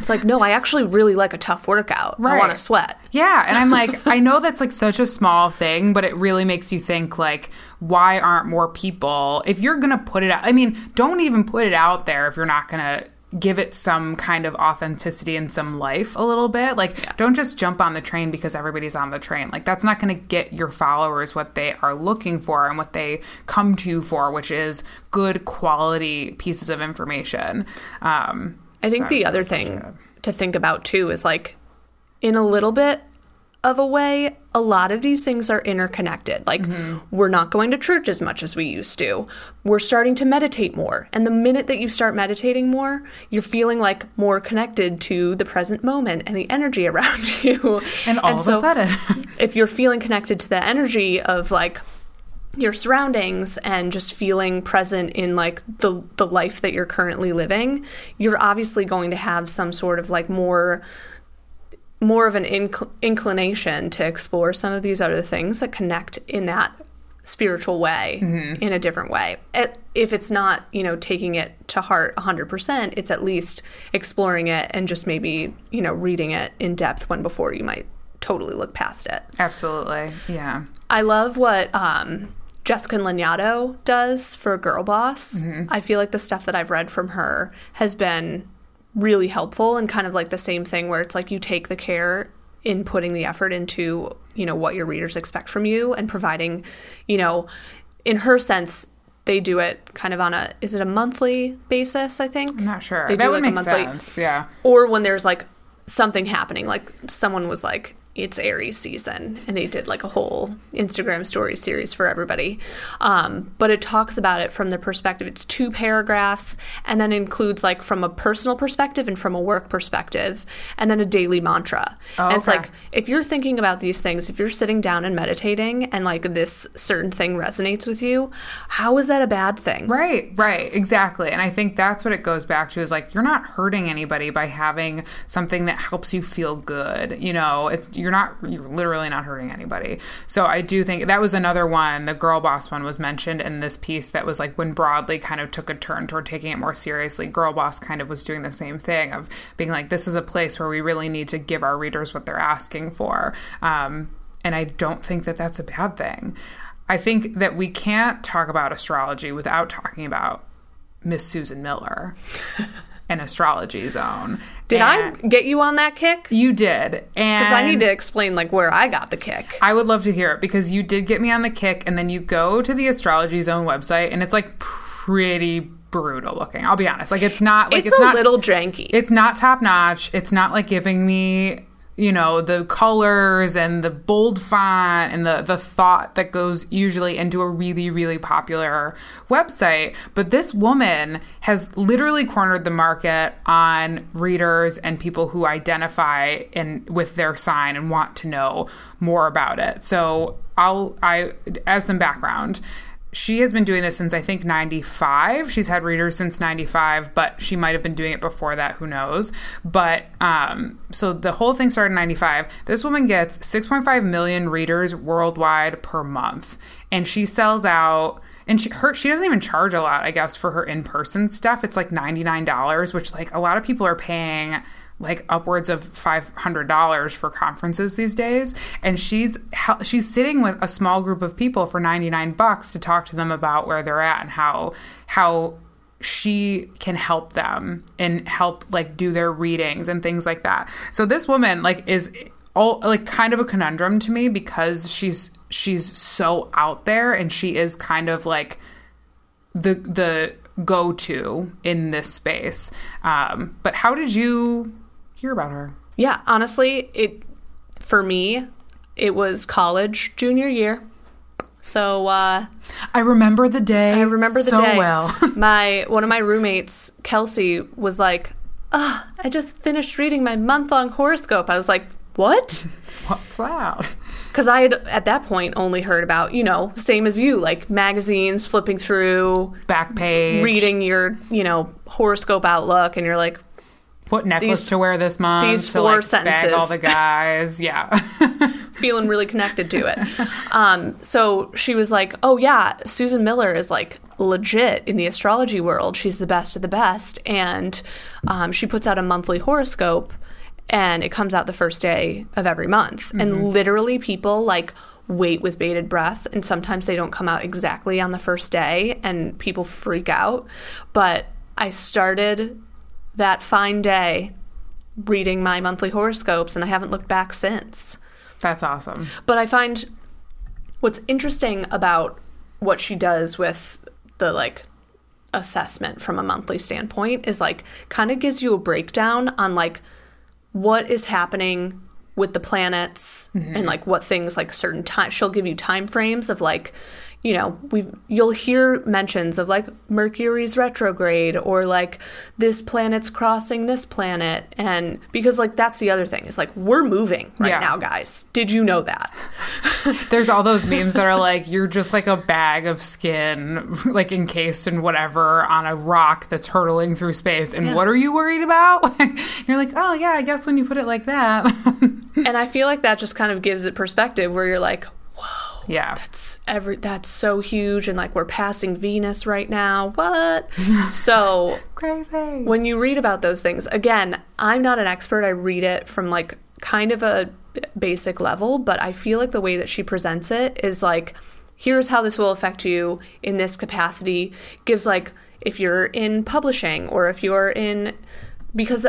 It's like no i actually really like a tough workout. I want to sweat. Yeah, and I'm like, I know that's like such a small thing, but it really makes you think like, why aren't more people? If you're gonna put it out, I mean, don't even put it out there if you're not gonna give it some kind of authenticity and some life a little bit. Like, don't just jump on the train because everybody's on the train. Like, that's not gonna get your followers what they are looking for and what they come to you for, which is good quality pieces of information. Um, I think so the other thing to think about too is like, in a little bit of a way, a lot of these things are interconnected. Like, mm-hmm. we're not going to church as much as we used to. We're starting to meditate more. And the minute that you start meditating more, you're feeling like more connected to the present moment and the energy around you. And all of a sudden. if you're feeling connected to the energy of like your surroundings and just feeling present in like the the life that you're currently living, you're obviously going to have some sort of like more more of an inc- inclination to explore some of these other things that connect in that spiritual way in a different way. It, if it's not, you know, taking it to heart 100%, it's at least exploring it and just maybe, you know, reading it in depth when before you might totally look past it. Absolutely. Yeah. I love what um, Jessica Lanyadoo does for Girl Boss. I feel like the stuff that I've read from her has been really helpful and kind of like the same thing where it's like you take the care in putting the effort into you know what your readers expect from you and providing you know in her sense they do it kind of on a is it a monthly basis i think I'm not sure. They that do, would like, a monthly- sense. Yeah. or when there's like something happening like someone was like it's aries season and they did like a whole instagram story series for everybody um, but it talks about it from the perspective it's two paragraphs and then includes like from a personal perspective and from a work perspective and then a daily mantra Oh, and it's okay. like if you're thinking about these things if you're sitting down and meditating and like this certain thing resonates with you how is that a bad thing Right, right, exactly. And I think that's what it goes back to is like you're not hurting anybody by having something that helps you feel good. You know, it's you're not you're literally not hurting anybody. So I do think that was another one, the girl boss one was mentioned in this piece that was like when Broadly kind of took a turn toward taking it more seriously, Girl Boss kind of was doing the same thing of being like this is a place where we really need to give our readers what they're asking for. Um and I don't think that that's a bad thing. I think that we can't talk about astrology without talking about Miss Susan Miller and Astrology Zone. did And i get you on that kick You did, and because i need to explain like where i got the kick I would love to hear it because you did get me on the kick, and then you go to the Astrology Zone website, and it's like pretty brutal looking. I'll be honest, like it's not like it's, it's, a not little janky. it's not top notch. It's not like giving me, you know, the colors and the bold font and the the thought that goes usually into a really really popular website. But this woman has literally cornered the market on readers and people who identify in with their sign and want to know more about it. So I'll I as some background she has been doing this since I think 95. She's had readers since 95, but she might have been doing it before that. Who knows? But um, so the whole thing started in 95. This woman gets 6.5 million readers worldwide per month, and she sells out. And she her she doesn't even charge a lot, I guess, for her in person stuff. It's like ninety nine dollars, which like a lot of people are paying like upwards of $500 for conferences these days and she's she's sitting with a small group of people for 99 bucks to talk to them about where they're at and how how she can help them and help like do their readings and things like that. So this woman like is all like kind of a conundrum to me because she's she's so out there and she is kind of like the the go to in this space. Um, but how did you hear about her? Yeah, honestly, it for me, it was college junior year. So uh, I remember the day. I remember the so day. well. my one of my roommates, Kelsey, was like, "Ah, I just finished reading my month long horoscope." I was like, "What?" What's that? Because I had at that point only heard about, you know, same as you, like magazines, flipping through, Back page. reading your, you know, horoscope outlook, and you're like, What necklace these- to wear this month? these to, four like, Bag all the guys. Yeah. feeling really connected to it. Um, so she was like, "Oh yeah, Susan Miller is like legit in the astrology world. She's the best of the best." And um, she puts out a monthly horoscope, and it comes out the first day of every month. And literally, people like wait with bated breath, and sometimes they don't come out exactly on the first day, and people freak out. But I started that fine day reading my monthly horoscopes, and I haven't looked back since. That's awesome. But I find what's interesting about what she does with the like assessment from a monthly standpoint is like kind of gives you a breakdown on like what is happening with the planets mm-hmm. and like what things like certain time she'll give you time frames of like you know we you'll hear mentions of like mercury's retrograde or like this planet's crossing this planet and because like that's the other thing is like we're moving right Yeah. now guys did you know that There's all those memes that are like you're just like a bag of skin, like encased in whatever on a rock that's hurtling through space. And Yeah. what are you worried about? you're like, oh yeah, I guess when you put it like that. and I feel like that just kind of gives it perspective where you're like, yeah. it's every that's so huge and like we're passing Venus right now. What? so Crazy. when you read about those things, again, I'm not an expert. I read it from like kind of a basic level, but I feel like the way that she presents it is like here's how this will affect you in this capacity gives like if you're in publishing or if you're in because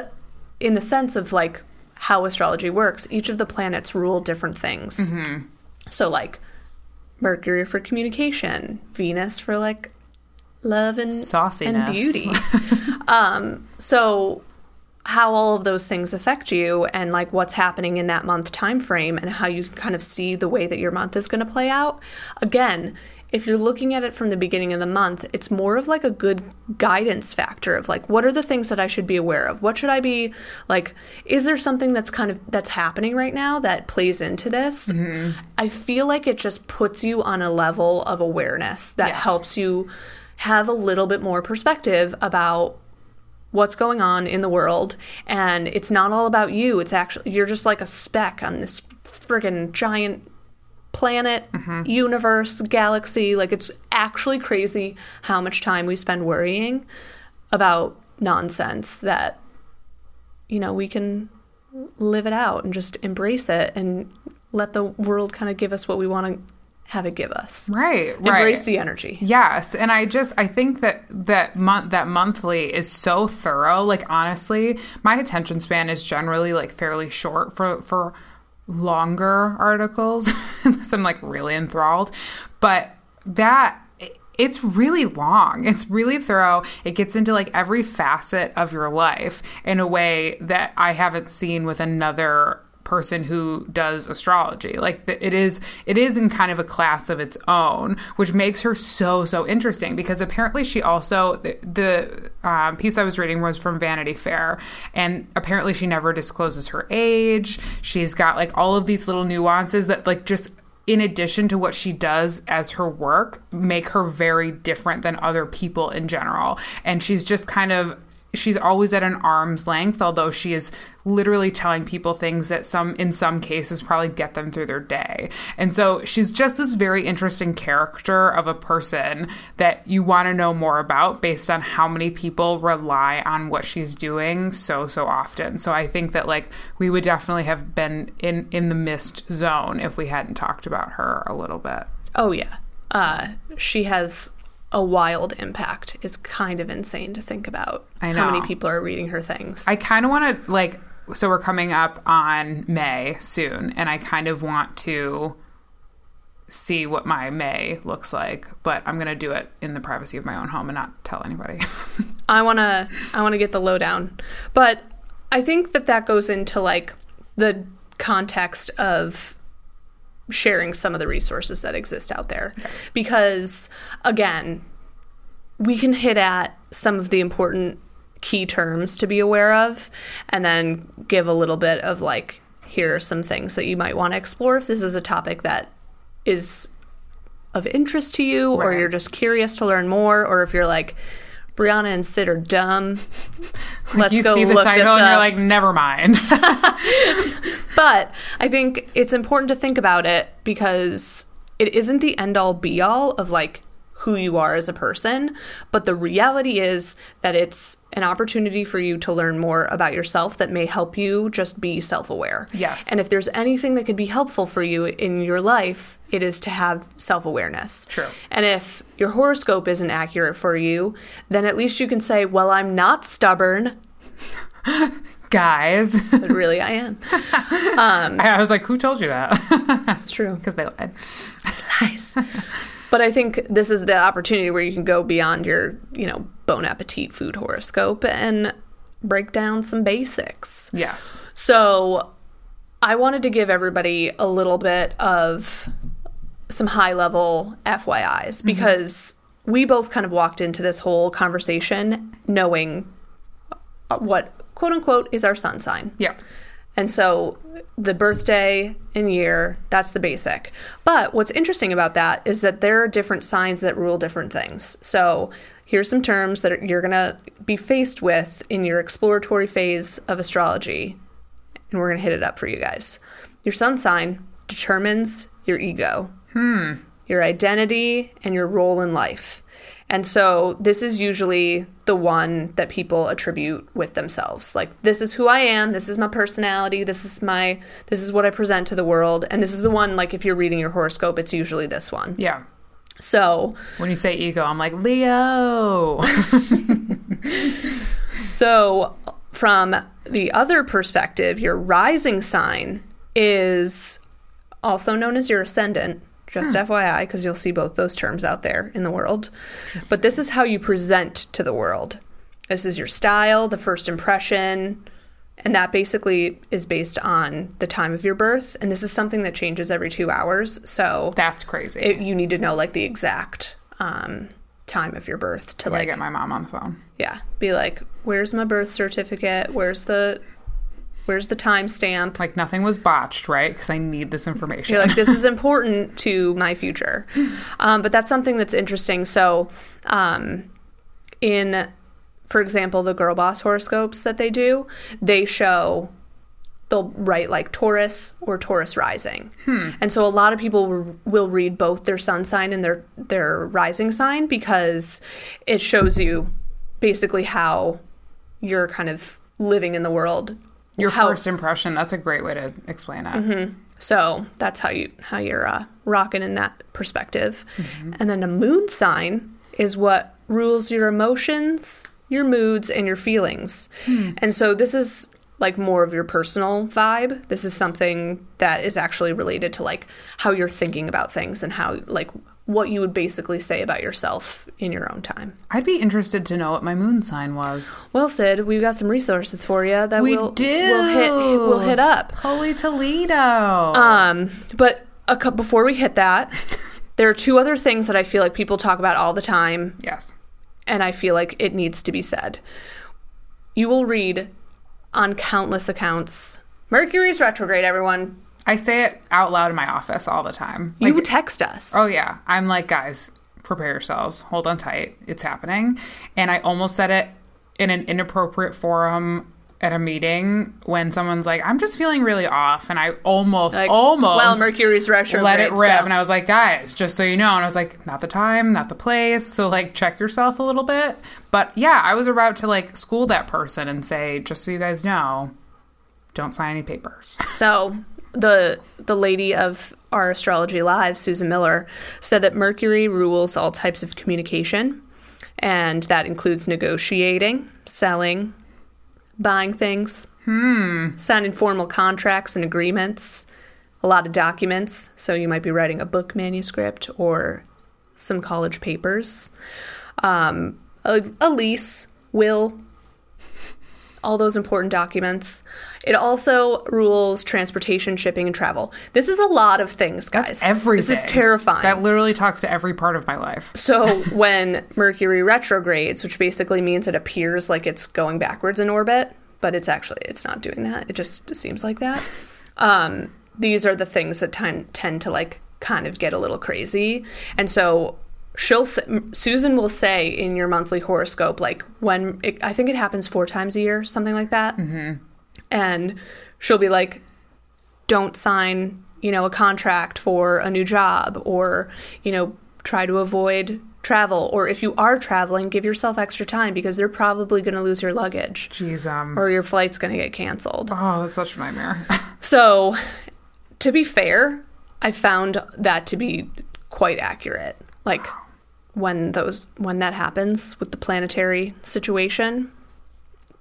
in the sense of like how astrology works, each of the planets rule different things. Mm-hmm. So like Mercury for communication, Venus for like love and Sauciness. and beauty. um, so how all of those things affect you and like what's happening in that month time frame and how you can kind of see the way that your month is going to play out. Again, if you're looking at it from the beginning of the month, it's more of like a good guidance factor of like what are the things that I should be aware of? What should I be like is there something that's kind of that's happening right now that plays into this? Mm-hmm. I feel like it just puts you on a level of awareness that Yes. helps you have a little bit more perspective about what's going on in the world and it's not all about you it's actually you're just like a speck on this friggin' giant planet mm-hmm. universe galaxy like it's actually crazy how much time we spend worrying about nonsense that you know we can live it out and just embrace it and let the world kind of give us what we want to have it give us Right. Right. embrace the energy Yes, and I just I think that that month that monthly is so thorough. Like honestly, my attention span is generally like fairly short for for longer articles unless I'm like really enthralled. But that it's really long. It's really thorough. It gets into like every facet of your life in a way that I haven't seen with another person who does astrology. Like it is it is in kind of a class of its own which makes her so so interesting because apparently she also the, the um, piece i was reading was from vanity fair and apparently she never discloses her age. She's got like all of these little nuances that like just in addition to what she does as her work make her very different than other people in general. And she's just kind of she's always at an arm's length, although she is literally telling people things that some in some cases probably get them through their day. And so she's just this very interesting character of a person that you want to know more about based on how many people rely on what she's doing so so often. So I think that like we would definitely have been in in the missed zone if we hadn't talked about her a little bit. Oh yeah. Uh, she has a wild impact. is kind of insane to think about I how many people are reading her things. I kind of want to like so we're coming up on May soon and I kind of want to see what my May looks like, but I'm going to do it in the privacy of my own home and not tell anybody. I want to I want to get the lowdown. But I think that that goes into like the context of sharing some of the resources that exist out there. Because again, we can hit at some of the important key terms to be aware of and then give a little bit of like here are some things that you might want to explore if this is a topic that is of interest to you or you're just curious to learn more or if you're like Brianna and Sid are dumb. Let's you go see the look title this and you're like never mind. But I think it's important to think about it because it isn't the end all be all of like who you are as a person, but the reality is that it's an opportunity for you to learn more about yourself that may help you just be self aware. Yes. And if there's anything that could be helpful for you in your life, it is to have self awareness. True. And if your horoscope isn't accurate for you, then at least you can say, well, I'm not stubborn, Guys, but really I am. Um, I was like, who told you that? It's true. Because they lied. Nice. But I think this is the opportunity where you can go beyond your, you know, bon appetit food horoscope and break down some basics. Yes. So I wanted to give everybody a little bit of some high level FYIs mm-hmm. because we both kind of walked into this whole conversation knowing what quote unquote is our sun sign. Yeah. And so the birthday and year, that's the basic. But what's interesting about that is that there are different signs that rule different things. So here's some terms that you're going to be faced with in your exploratory phase of astrology. And we're going to hit it up for you guys. Your sun sign determines your ego, hmm. your identity, and your role in life. And so this is usually the one that people attribute with themselves. Like this is who I am, this is my personality, this is my this is what I present to the world, and this is the one like if you're reading your horoscope, it's usually this one. Yeah. So, When you say ego, I'm like, Leo. so from the other perspective, your rising sign is also known as your ascendant. Just FYI, because you'll see both those terms out there in the world. But this is how you present to the world. This is your style, the first impression, and that basically is based on the time of your birth. And this is something that changes every two hours. So That's crazy. it, you need to know like the exact um, time of your birth to I like get my mom on the phone. yeah be like where's my birth certificate where's the where's the timestamp? Like nothing was botched, right? Because I need this information. you're like this is important to my future. Um, but that's something that's interesting. So um, in for example the girl boss horoscopes that they do they show they'll write like taurus or taurus rising. And so a lot of people will- will read both their sun sign and their their rising sign because it shows you basically how you're kind of living in the world Your how- first impression. That's a great way to explain it. So that's how you how you're uh, rocking in that perspective. Mm-hmm. And then a moon sign is what rules your emotions, your moods, and your feelings. Hmm. And so this is like more of your personal vibe. This is something that is actually related to like how you're thinking about things and how like what you would basically say about yourself in your own time. I'd be interested to know what my moon sign was. Well, Sid, we've got some resources for you that We we'll, do. we'll hit we'll hit up. Holy Toledo. Um, but a cou- before we hit that, there are two other things that I feel like people talk about all the time, yes. and I feel like it needs to be said. You will read on countless accounts Mercury's retrograde, everyone. I say it out loud in my office all the time. You text us. Oh yeah, I'm like, guys, prepare yourselves. Hold on tight. It's happening. And I almost said it in an inappropriate forum at a meeting when someone's like, I'm just feeling really off. And I almost, Like, almost well, Mercury's retrograde. let it rip. so- And I was like, guys, just so you know. And I was like, not the time, not the place. So, like, check yourself a little bit. But yeah, I was about to like school that person and say, just so you guys know, don't sign any papers. So the the lady of our astrology live, Susan Miller, said that Mercury rules all types of communication, and that includes negotiating, selling, buying things, signing formal contracts and agreements, a lot of documents. So you might be writing a book manuscript or some college papers, um, a, a lease, will, all those important documents. It also rules transportation, shipping, and travel. This is a lot of things, guys. Everything. This is terrifying. That literally talks to every part of my life. so when Mercury retrogrades, which basically means it appears like it's going backwards in orbit, but it's actually it's not doing that. It just seems like that. Um, these are the things that tend tend to like kind of get a little crazy, and so she'll Susan will say in your monthly horoscope like when it, I think it happens four times a year, something like that, mm-hmm. and she'll be like, don't sign you know a contract for a new job or you know try to avoid travel. Or if you are traveling give yourself extra time because they're probably going to lose your luggage Jeez, um, or your flight's going to get canceled. Oh, that's such a nightmare. so to be fair i found that to be quite accurate. Like when those when that happens with the planetary situation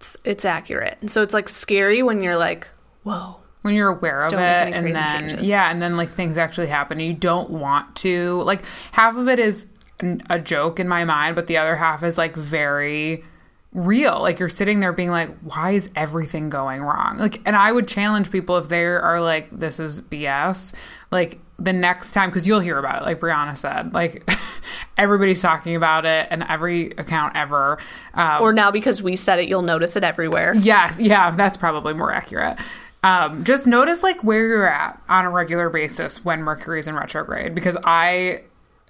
it's it's accurate. And so it's like scary when you're like whoa. When you're aware of it and then changes. yeah and then like things actually happen. And you don't want to like half of it is a joke in my mind but the other half is like very real. Like you're sitting there being like why is everything going wrong? Like and i would challenge people if they are like this is bs like the next time because you'll hear about it like brianna said like everybody's talking about it and every account ever um, or now because we said it you'll notice it everywhere Yes, yeah, that's probably more accurate. Um, just notice like where you're at on a regular basis when Mercury's in retrograde because I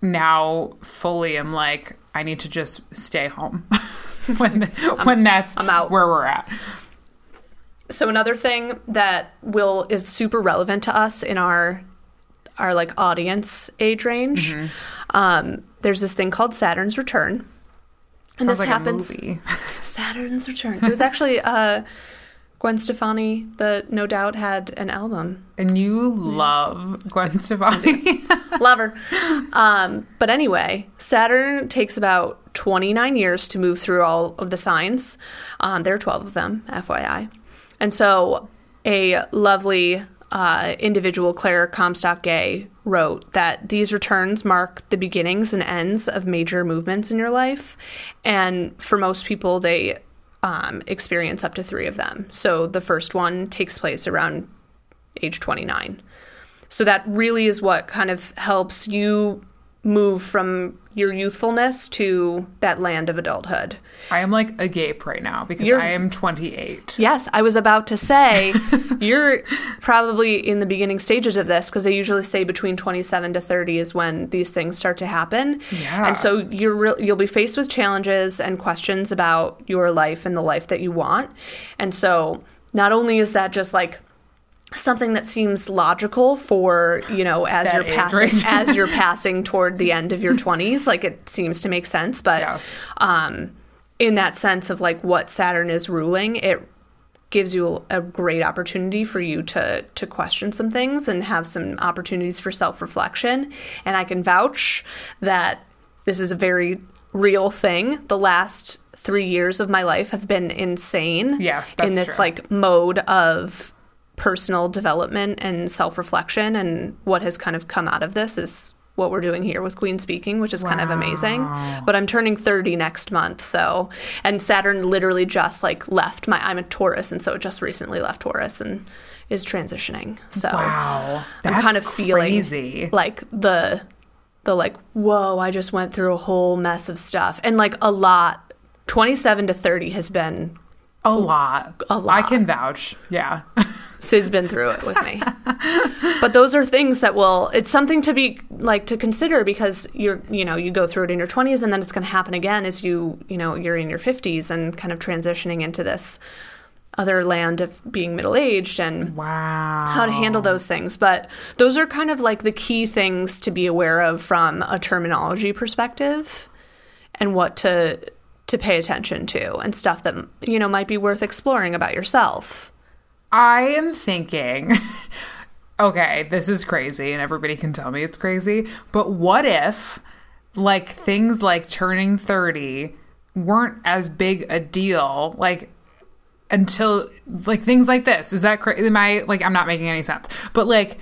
now fully am like I need to just stay home when when that's I'm out. where we're at. So another thing that will is super relevant to us in our our like audience age range. Mm-hmm. Um, there's this thing called Saturn's return. And Sounds this like happens. Saturn's return. It was actually uh Gwen Stefani that No Doubt had an album. And you love Gwen Stefani. Love her. Um, but anyway, Saturn takes about 29 years to move through all of the signs. Um, there are 12 of them, FYI. And so a lovely uh, individual, Claire Comstock Gay, wrote that these returns mark the beginnings and ends of major movements in your life. And for most people, they um, experience up to three of them. So the first one takes place around age 29. So that really is what kind of helps you move from your youthfulness to that land of adulthood. I am like agape right now because You're- I am 28. Yes, I was about to say you're probably in the beginning stages of this because they usually say between 27 to 30 is when these things start to happen. Yeah. And so you're re- you'll be faced with challenges and questions about your life and the life that you want. And so not only is that just like something that seems logical for you know as That you're passing as you're passing toward the end of your 20s like it seems to make sense but Yes. um in that sense of like what Saturn is ruling it gives you a great opportunity for you to to question some things and have some opportunities for self-reflection and I can vouch that this is a very real thing the last 3 years of my life have been insane Yes, in this true. like mode of personal development and self-reflection and what has kind of come out of this is what we're doing here with Queen Speaking, which is kind of amazing. But I'm turning 30 next month, so and Saturn literally just like left my I'm a Taurus and so it just recently left Taurus and is transitioning. So Wow. I'm kind of feeling crazy. like the the like whoa, I just went through a whole mess of stuff and like a lot 27 to 30 has been A lot. A lot. I can vouch. Yeah. Sid's been through it with me. but those are things that will it's something to be like to consider because you're you know, you go through it in your 20s and then it's going to happen again as you, you know, you're in your 50s and kind of transitioning into this other land of being middle aged and Wow. how to handle those things. But those are kind of like the key things to be aware of from a terminology perspective and what to to pay attention to and stuff that you know might be worth exploring about yourself. I am thinking, okay, this is crazy, and everybody can tell me it's crazy, but what if, like, things like turning 30 weren't as big a deal, like, until, like, things like this? Is that crazy? Am I, like, I'm not making any sense. But, like,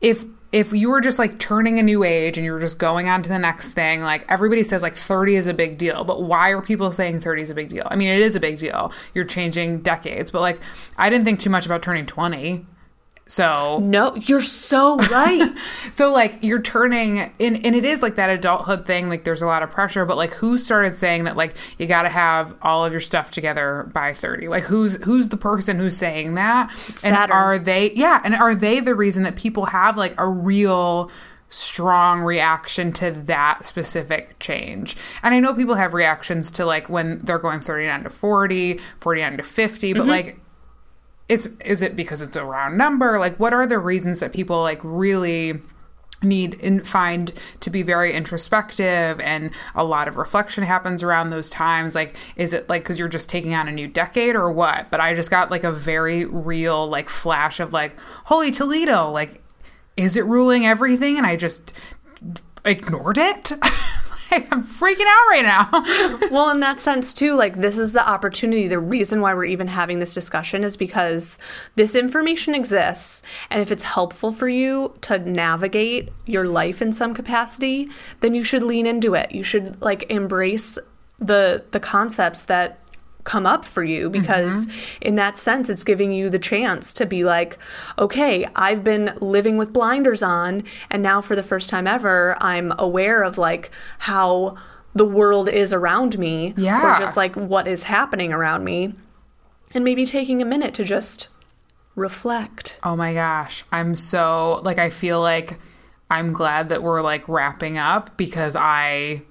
if, if you were just like turning a new age and you were just going on to the next thing, like everybody says like 30 is a big deal, but why are people saying 30 is a big deal? I mean, it is a big deal. You're changing decades, but like I didn't think too much about turning 20. So, No, you're so right. so like you're turning and, and it is like that adulthood thing. Like there's a lot of pressure, but like who started saying that like you got to have all of your stuff together by 30? Like who's who's the person who's saying that? and are they yeah, and are they the reason that people have like a real strong reaction to that specific change. And I know people have reactions to like when they're going 39 to 40, 49 to 50, but mm-hmm. like it's is it because it's a round number? Like what are the reasons that people like really need and find to be very introspective and a lot of reflection happens around those times? Like is it like because you're just taking on a new decade or what? But i just got like a very real like flash of like holy toledo like is it ruling everything? And i just ignored it i'm freaking out right now well, in that sense, too, like this is the opportunity. The reason why we're even having this discussion is because this information exists. And if it's helpful for you to navigate your life in some capacity, then you should lean into it. You should like embrace the the concepts that come up for you because mm-hmm. in that sense it's giving you the chance to be like okay i've been living with blinders on and now for the first time ever i'm aware of like how the world is around me Yeah. or just like what is happening around me and maybe taking a minute to just reflect Oh my gosh. I'm so like I feel like I'm glad that we're like wrapping up because I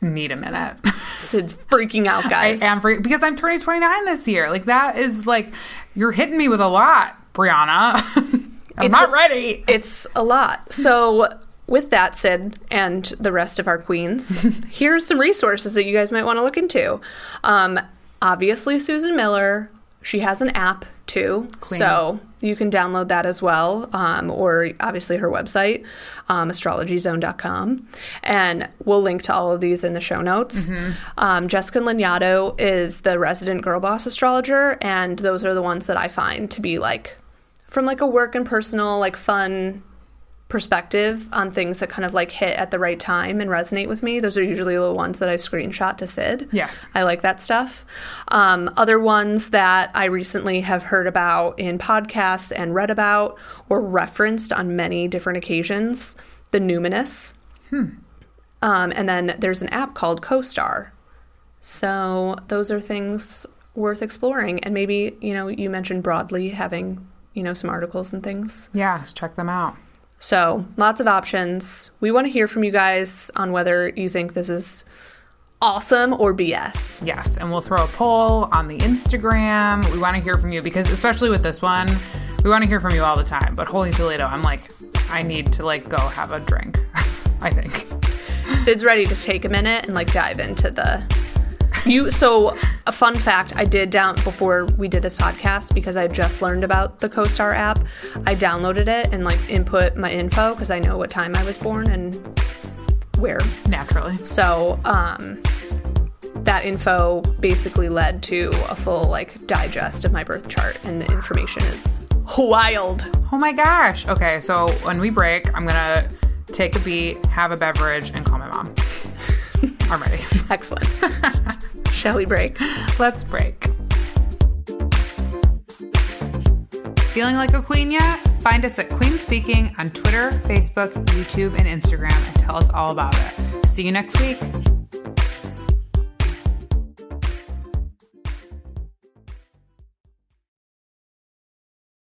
need a minute. Sid's freaking out guys. I am for, because I'm turning 29 this year. Like that is like you're hitting me with a lot, Brianna. I'm It's not a- ready. It's a lot. So, with that said, and the rest of our queens, here's some resources that you guys might want to look into. Um, obviously, Susan Miller, she has an app too. Queen. So, you can download that as well, um, or obviously her website, um, astrologyzone.com. And we'll link to all of these in the show notes. Um, Jessica Lanyadoo is the resident girl boss astrologer, and those are the ones that I find to be like from like a work and personal like fun perspective on things that kind of like hit at the right time and resonate with me those are usually the ones that i screenshot to sid Yes. i like that stuff um, other ones that i recently have heard about in podcasts and read about or referenced on many different occasions the numinous um, and then there's an app called CoStar. So those are things worth exploring. And maybe, you know, you mentioned broadly having, you know, some articles and things. Yeah, let's check them out. So lots of options. We want to hear from you guys on whether you think this is awesome or BS. Yes, and we'll throw a poll on the Instagram. We want to hear from you because especially with this one, we want to hear from you all the time. But holy Toledo, I'm like I need to like go have a drink. I think. Sid's ready to take a minute and like dive into the you so a fun fact I did down before we did this podcast because I just learned about the CoStar app. I downloaded it and like input my info because I know what time I was born and where. Naturally. So um that info basically led to a full like digest of my birth chart and the information is wild. Oh my gosh. Okay, so when we break, I'm gonna take a beat, have a beverage, and call my mom. I'm ready. Excellent. Shall we break? Let's break. Feeling like a queen yet? Find us at Queen Speaking on Twitter, Facebook, YouTube, and Instagram and tell us all about it. See you next week.